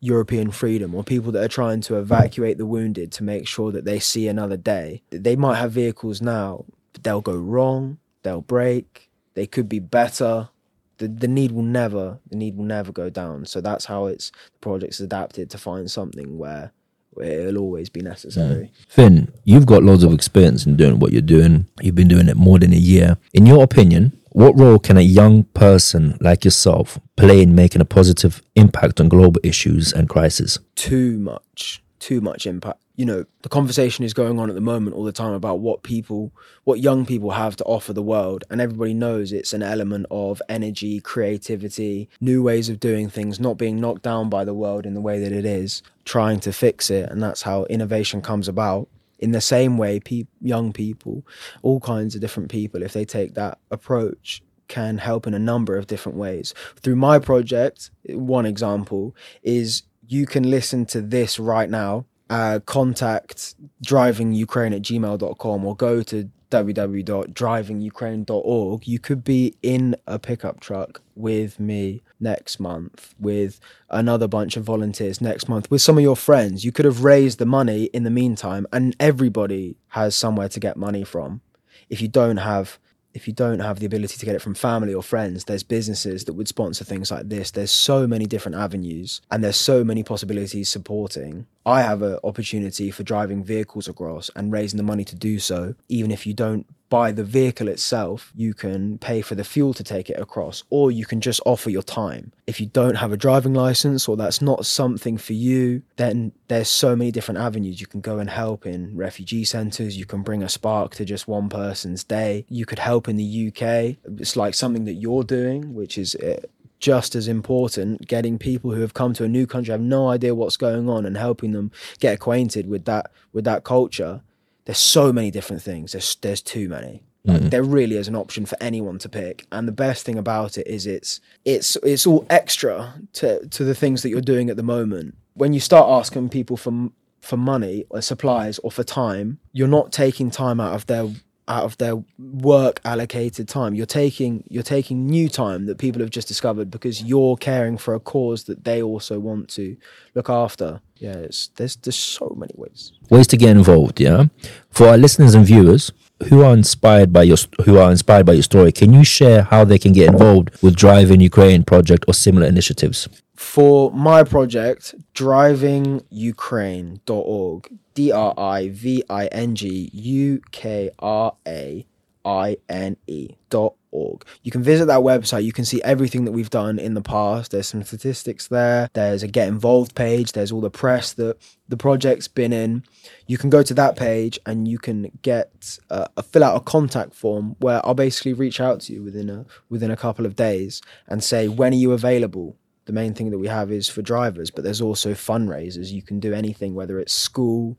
European freedom, or people that are trying to evacuate the wounded to make sure that they see another day. They might have vehicles now, but they'll go wrong, they'll break, they could be better. The, the need will never the need will never go down. So that's how it's the project's adapted to find something where it'll always be necessary. Mm. Fynn, you've got loads of experience in doing what you're doing. You've been doing it more than a year. In your opinion, what role can a young person like yourself play in making a positive impact on global issues and crises? too much too much impact. You know the conversation is going on at the moment all the time about what people what young people have to offer the world and everybody knows it's an element of energy creativity new ways of doing things not being knocked down by the world in the way that it is trying to fix it and that's how innovation comes about. In the same way pe- young people all kinds of different people if they take that approach can help in a number of different ways. Through my project one example is you can listen to this right now uh, contact drivingukraine at gmail.com or go to www.drivingukraine.org you could be in a pickup truck with me next month with another bunch of volunteers next month with some of your friends. You could have raised the money in the meantime and everybody has somewhere to get money from. If you don't have if you don't have the ability to get it from family or friends, there's businesses that would sponsor things like this. There's so many different avenues and there's so many possibilities supporting. I have an opportunity for driving vehicles across and raising the money to do so. Even if you don't buy the vehicle itself, you can pay for the fuel to take it across, or you can just offer your time. If you don't have a driving license or that's not something for you, then there's so many different avenues. You can go and help in refugee centres, you can bring a spark to just one person's day, you could help in the UK. It's like something that you're doing, which is. Eh, uh, just as important getting people who have come to a new country have no idea what's going on and helping them get acquainted with that with that culture there's so many different things. There's there's too many. Like, There really is an option for anyone to pick, and the best thing about it is it's it's it's all extra to to the things that you're doing at the moment. When you start asking people for for money or supplies or for time, you're not taking time out of their out of their work allocated time. You're taking you're taking new time that people have just discovered because you're caring for a cause that they also want to look after. Yeah, it's, there's there's so many ways. Ways to get involved, yeah. For our listeners and viewers who are inspired by your who are inspired by your story, can you share how they can get involved with Driving Ukraine project or similar initiatives? For my project, drivingukraine.org, D R I V I N G U K R A I N E dot org. You can visit that website. You can see everything that we've done in the past. There's some statistics there. There's a get involved page. There's all the press that the project's been in. You can go to that page and you can get uh, a fill out a contact form where I'll basically reach out to you within a within a couple of days and say when are you available the main thing that we have is for drivers, but there's also fundraisers. You can do anything, whether it's school,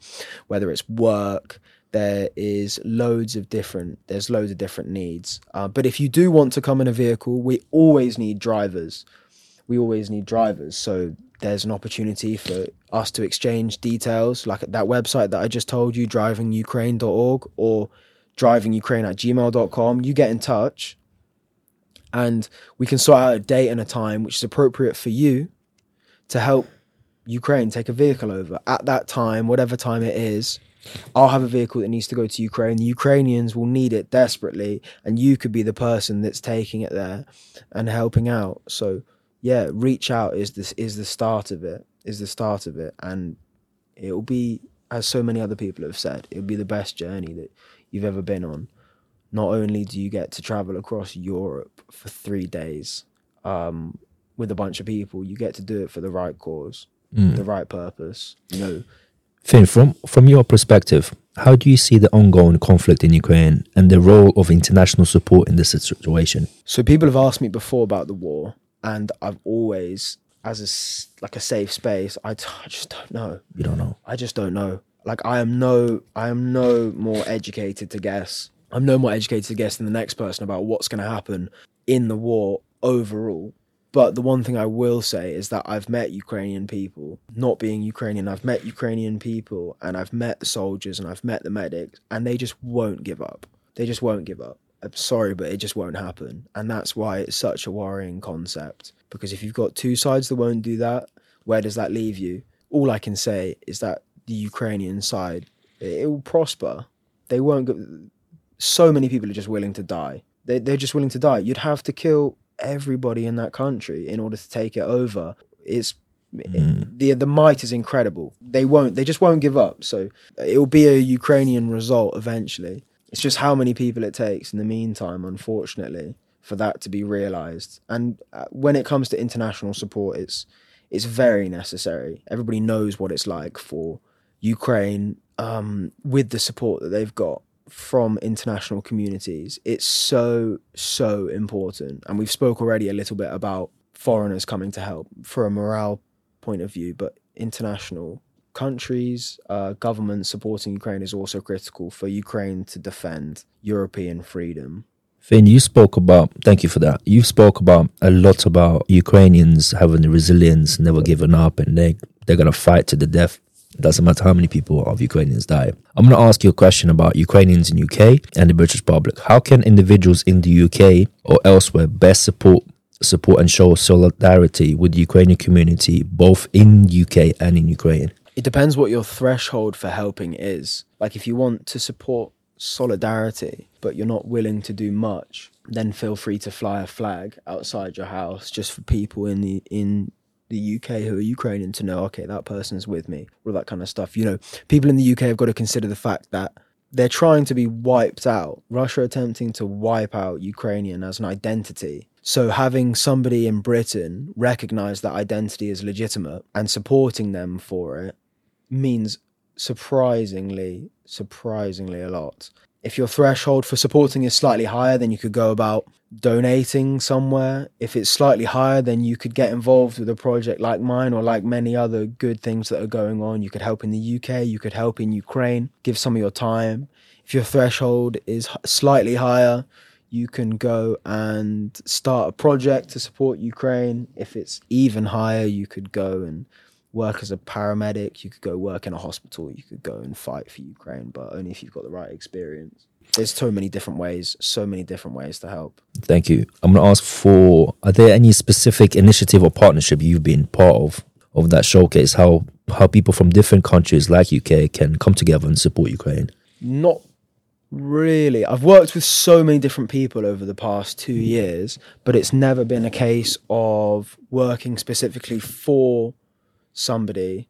whether it's work. There is loads of different. There's loads of different needs. Uh, but if you do want to come in a vehicle, we always need drivers. We always need drivers. So there's an opportunity for us to exchange details, like at that website that I just told you, drivingukraine.org or drivingukraine at gmail.com. You get in touch and we can sort out a date and a time which is appropriate for you to help Ukraine take a vehicle over at that time, whatever time it is. I'll have a vehicle that needs to go to Ukraine. The Ukrainians will need it desperately, and you could be the person that's taking it there and helping out. So, yeah, reach out is this is the start of it. Is the start of it, and it will be, as so many other people have said, it will be the best journey that you've ever been on not only do you get to travel across Europe for three days um, with a bunch of people, you get to do it for the right cause, the right purpose. You know, Fynn, from from your perspective, how do you see the ongoing conflict in Ukraine and the role of international support in this situation? So people have asked me before about the war, and I've always, as a like a safe space, I, t- I just don't know. You don't know. I just don't know. Like I am no, I am no more educated to guess. I'm no more educated to guess than the next person about what's going to happen in the war overall. But the one thing I will say is that I've met Ukrainian people, not being Ukrainian, I've met Ukrainian people and I've met the soldiers and I've met the medics, and they just won't give up. They just won't give up. I'm sorry, but it just won't happen. And that's why it's such a worrying concept. Because if you've got two sides that won't do that, where does that leave you? All I can say is that the Ukrainian side, it will prosper. They won't go. So many people are just willing to die. They, they're just willing to die. You'd have to kill everybody in that country in order to take it over. It's the the might is incredible. They won't. They just won't give up. So it will be a Ukrainian result eventually. It's just how many people it takes in the meantime, unfortunately, for that to be realized. And uh, when it comes to international support, it's it's very necessary. Everybody knows what it's like for Ukraine um, with the support that they've got from international communities. It's so so important, and we've spoke already a little bit about foreigners coming to help for a morale point of view, but international countries, uh, governments supporting Ukraine is also critical for Ukraine to defend European freedom. Fynn, you spoke about, thank you for that. You spoke about a lot about Ukrainians having the resilience, never giving up, and they, they're going to fight to the death. Doesn't matter how many people of Ukrainians die. I'm going to ask you a question about Ukrainians in UK and the British public. How can individuals in the UK or elsewhere best support support and show solidarity with the Ukrainian community, both in UK and in Ukraine? It depends what your threshold for helping is. Like if you want to support solidarity, but you're not willing to do much, then feel free to fly a flag outside your house just for people in the in the UK who are Ukrainian to know, okay, that person's with me, all that kind of stuff. You know, people in the UK have got to consider the fact that they're trying to be wiped out. Russia attempting to wipe out Ukrainian as an identity. So having somebody in Britain recognize that identity as legitimate and supporting them for it means surprisingly, surprisingly a lot. If your threshold for supporting is slightly higher, then you could go about donating somewhere. If it's slightly higher, then you could get involved with a project like mine or like many other good things that are going on. You could help in the UK, you could help in Ukraine, give some of your time. If your threshold is slightly higher, you can go and start a project to support Ukraine. If it's even higher, you could go and work as a paramedic. You could go work in a hospital. You could go and fight for Ukraine, but only if you've got the right experience. There's so many different ways, so many different ways to help. Thank you. I'm going to ask for are there any specific initiative or partnership you've been part of of that showcase how how people from different countries like UK can come together and support Ukraine? Not really. I've worked with so many different people over the past two years, but it's never been a case of working specifically for somebody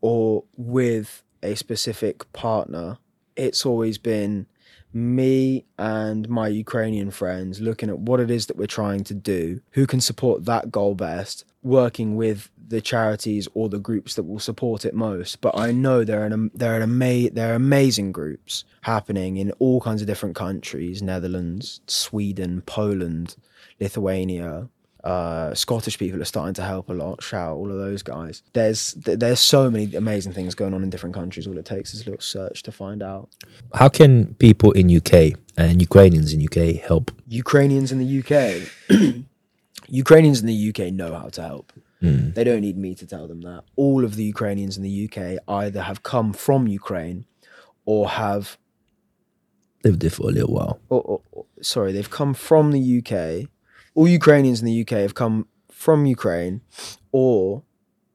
or with a specific partner. It's always been me and my Ukrainian friends looking at what it is that we're trying to do, who can support that goal best, working with the charities or the groups that will support it most. But I know there are an, there are ama- there are amazing groups happening in all kinds of different countries: Netherlands, Sweden, Poland, Lithuania. Uh, Scottish people are starting to help a lot. Shout all of those guys. There's there's so many amazing things going on in different countries. All it takes is a little search to find out. How can people in UK and Ukrainians in UK help? Ukrainians in the UK, Ukrainians in the UK know how to help. They don't need me to tell them that. All of the Ukrainians in the UK either have come from Ukraine or have, Lived there for a little while. or, or, or- sorry, they've come from the UK. All Ukrainians in the UK have come from Ukraine or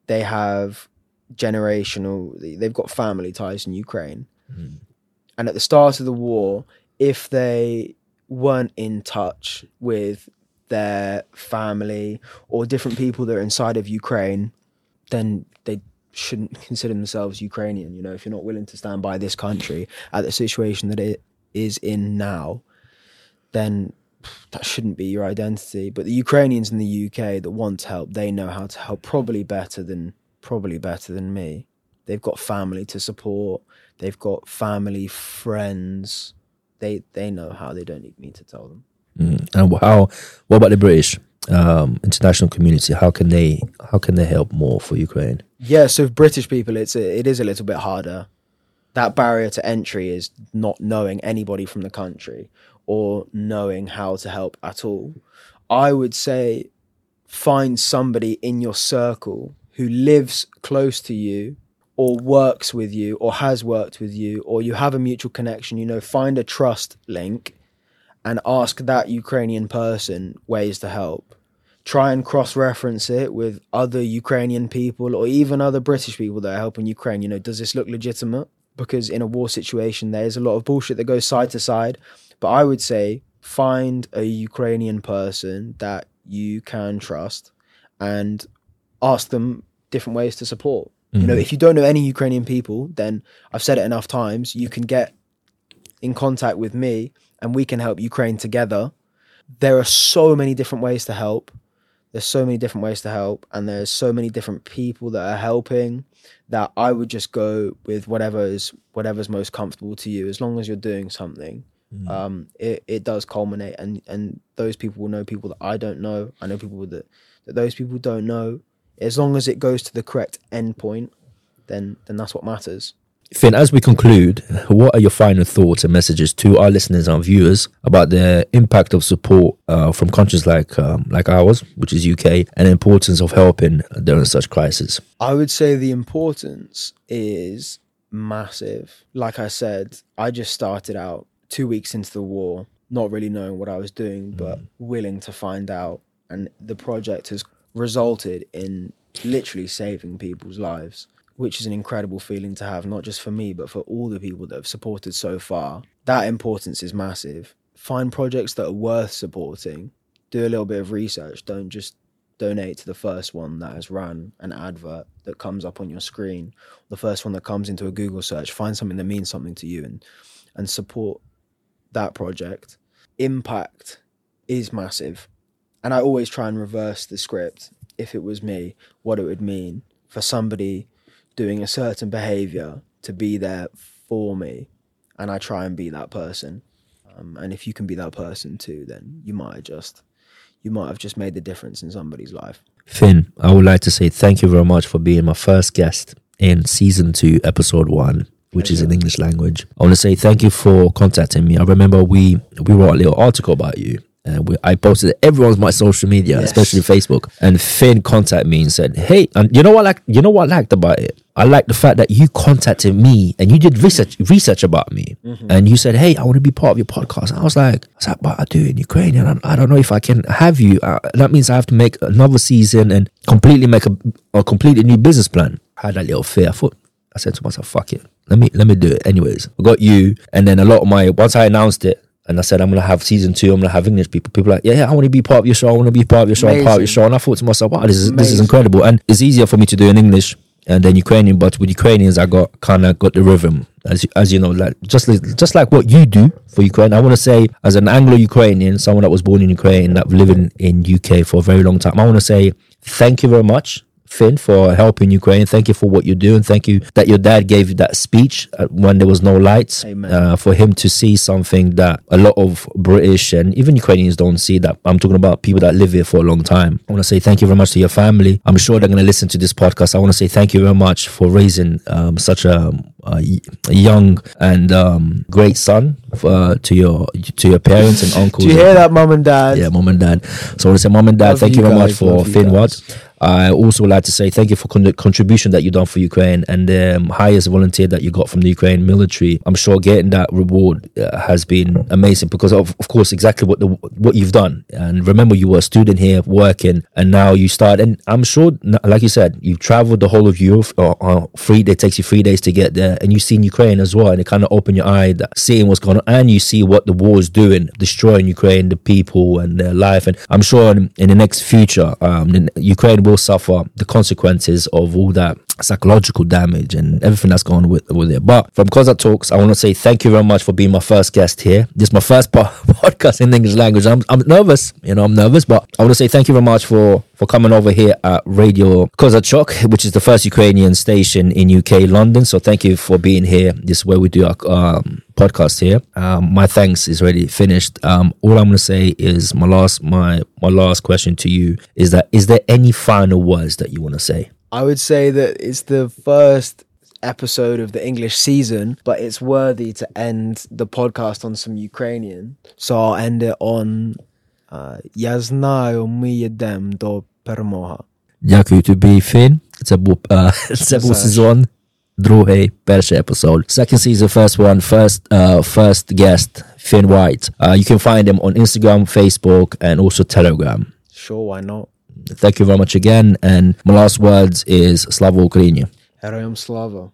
they have generational, they've got family ties in Ukraine. Hmm. And at the start of the war, if they weren't in touch with their family or different people that are inside of Ukraine, then they shouldn't consider themselves Ukrainian. You know, if you're not willing to stand by this country at the situation that it is in now, then that shouldn't be your identity. But the Ukrainians in the UK that want help, they know how to help probably better than probably better than me. they've got family to support, they've got family, friends. They they know how. They don't need me to tell them. Mm. And how? What about the British um, international community? How can they? How can they help more for Ukraine? Yeah, so British people, it's a, it is a little bit harder. That barrier to entry is not knowing anybody from the country or knowing how to help at all. I would say find somebody in your circle who lives close to you or works with you or has worked with you or you have a mutual connection, you know, find a trust link and ask that Ukrainian person ways to help. Try and cross reference it with other Ukrainian people or even other British people that are helping Ukraine. You know, does this look legitimate? Because in a war situation, there's a lot of bullshit that goes side to side. But I would say find a Ukrainian person that you can trust and ask them different ways to support. Mm-hmm. You know, if you don't know any Ukrainian people, then I've said it enough times, you can get in contact with me and we can help Ukraine together. There are so many different ways to help. There's so many different ways to help, and there's so many different people that are helping that I would just go with whatever is whatever's most comfortable to you, as long as you're doing something. Mm. Um, it, it does culminate, and and those people will know people that I don't know. I know people that that those people don't know. As long as it goes to the correct endpoint, then then that's what matters. Fynn, as we conclude, what are your final thoughts and messages to our listeners and viewers about the impact of support uh, from countries like um, like ours, which is UK, and the importance of helping during such crises? I would say the importance is massive. Like I said, I just started out two weeks into the war, not really knowing what I was doing, but mm. willing to find out. And the project has resulted in literally saving people's lives which is an incredible feeling to have, not just for me, but for all the people that have supported so far. That importance is massive. Find projects that are worth supporting. Do a little bit of research. Don't just donate to the first one that has run an advert that comes up on your screen, the first one that comes into a Google search. Find something that means something to you and and support that project. Impact is massive. And I always try and reverse the script if it was me, what it would mean for somebody doing a certain behavior to be there for me and I try and be that person. Um, and if you can be that person too, then you might have just you might have just made the difference in somebody's life. Fynn, I would like to say thank you very much for being my first guest in season two, episode one, which is in English language. I want to say thank you for contacting me. I remember we we wrote a little article about you uh, we, I posted it everyone's my social media, yes. especially Facebook. And Fynn contacted me and said, "Hey, and you know what? Like, you know what I liked about it? I like the fact that you contacted me and you did research research about me, mm-hmm. and you said, "Hey, I want to be part of your podcast." And I was like, "I was like, but I do in Ukrainian. I, I don't know if I can have you. Uh, that means I have to make another season and completely make a, a completely new business plan." I had that little fear. I thought, I said to myself, "Fuck it, let me let me do it." Anyways, I got you, and then a lot of my once I announced it and I said, I'm gonna have season two. I'm gonna have English people. People like, yeah, yeah I want to be part of your show. I want to be part of your show. I'm part of your show. And I thought to myself, wow, this is Amazing. this is incredible. And it's easier for me to do in English and then Ukrainian. But with Ukrainians, I got kind of got the rhythm, as as you know, like just just like what you do for Ukraine. I want to say, as an Anglo-Ukrainian, someone that was born in Ukraine that lived in, in UK for a very long time, I want to say thank you very much Fynn, for helping Ukraine. Thank you for what you're doing. Thank you that your dad gave you that speech uh, when there was no lights. Uh, for him to see something that a lot of British and even Ukrainians don't see that. I'm talking about people that live here for a long time. I want to say thank you very much to your family. I'm sure they're going to listen to this podcast. I want to say thank you very much for raising um, such a, a, young and um, great son uh, to your to your parents and uncles. Do you hear that, mom and dad? Yeah, mom and dad. So I want to say, mom and dad, Love thank you, you very much for Fynn Watt. I also would like to say thank you for con- the contribution that you've done for Ukraine and the um, highest volunteer that you got from the Ukraine military. I'm sure getting that reward uh, has been amazing because of, of course, exactly what the what you've done. And remember, you were a student here working, and now you start. And I'm sure, like you said, you've traveled the whole of Europe. Uh, uh, three, it takes you three days to get there, and you've seen Ukraine as well, and it kind of opened your eye, that seeing what's going on, and you see what the war is doing, destroying Ukraine, the people, and their life. And I'm sure in, in the next future, um, Ukraine will will suffer the consequences of all that psychological damage and everything that's on with, with it. But from Kozak Talks, I want to say thank you very much for being my first guest here. This is my first po- podcast in English language. I'm, I'm nervous, you know, I'm nervous, but I want to say thank you very much for, for coming over here at Radio Kozachok, which is the first Ukrainian station in UK, London. So thank you for being here. This is where we do our um, podcast here. Um, my thanks is already finished. Um, all I'm going to say is my last, my, my last question to you is that, is there any final words that you want to say? I would say that it's the first episode of the English season, but it's worthy to end the podcast on some Ukrainian. So I'll end it on uh, Я знаю, ми йдемо до перемоги. Дякую тобі, Фін. Це був, е, це був сезон. Druhei per episode. Second season, first one, first uh, first guest Fynn White. Uh, you can find him on Instagram, Facebook, and also Telegram. Sure, why not? Thank you very much again. And my last words is Slava Ukraini. Herojem Slava.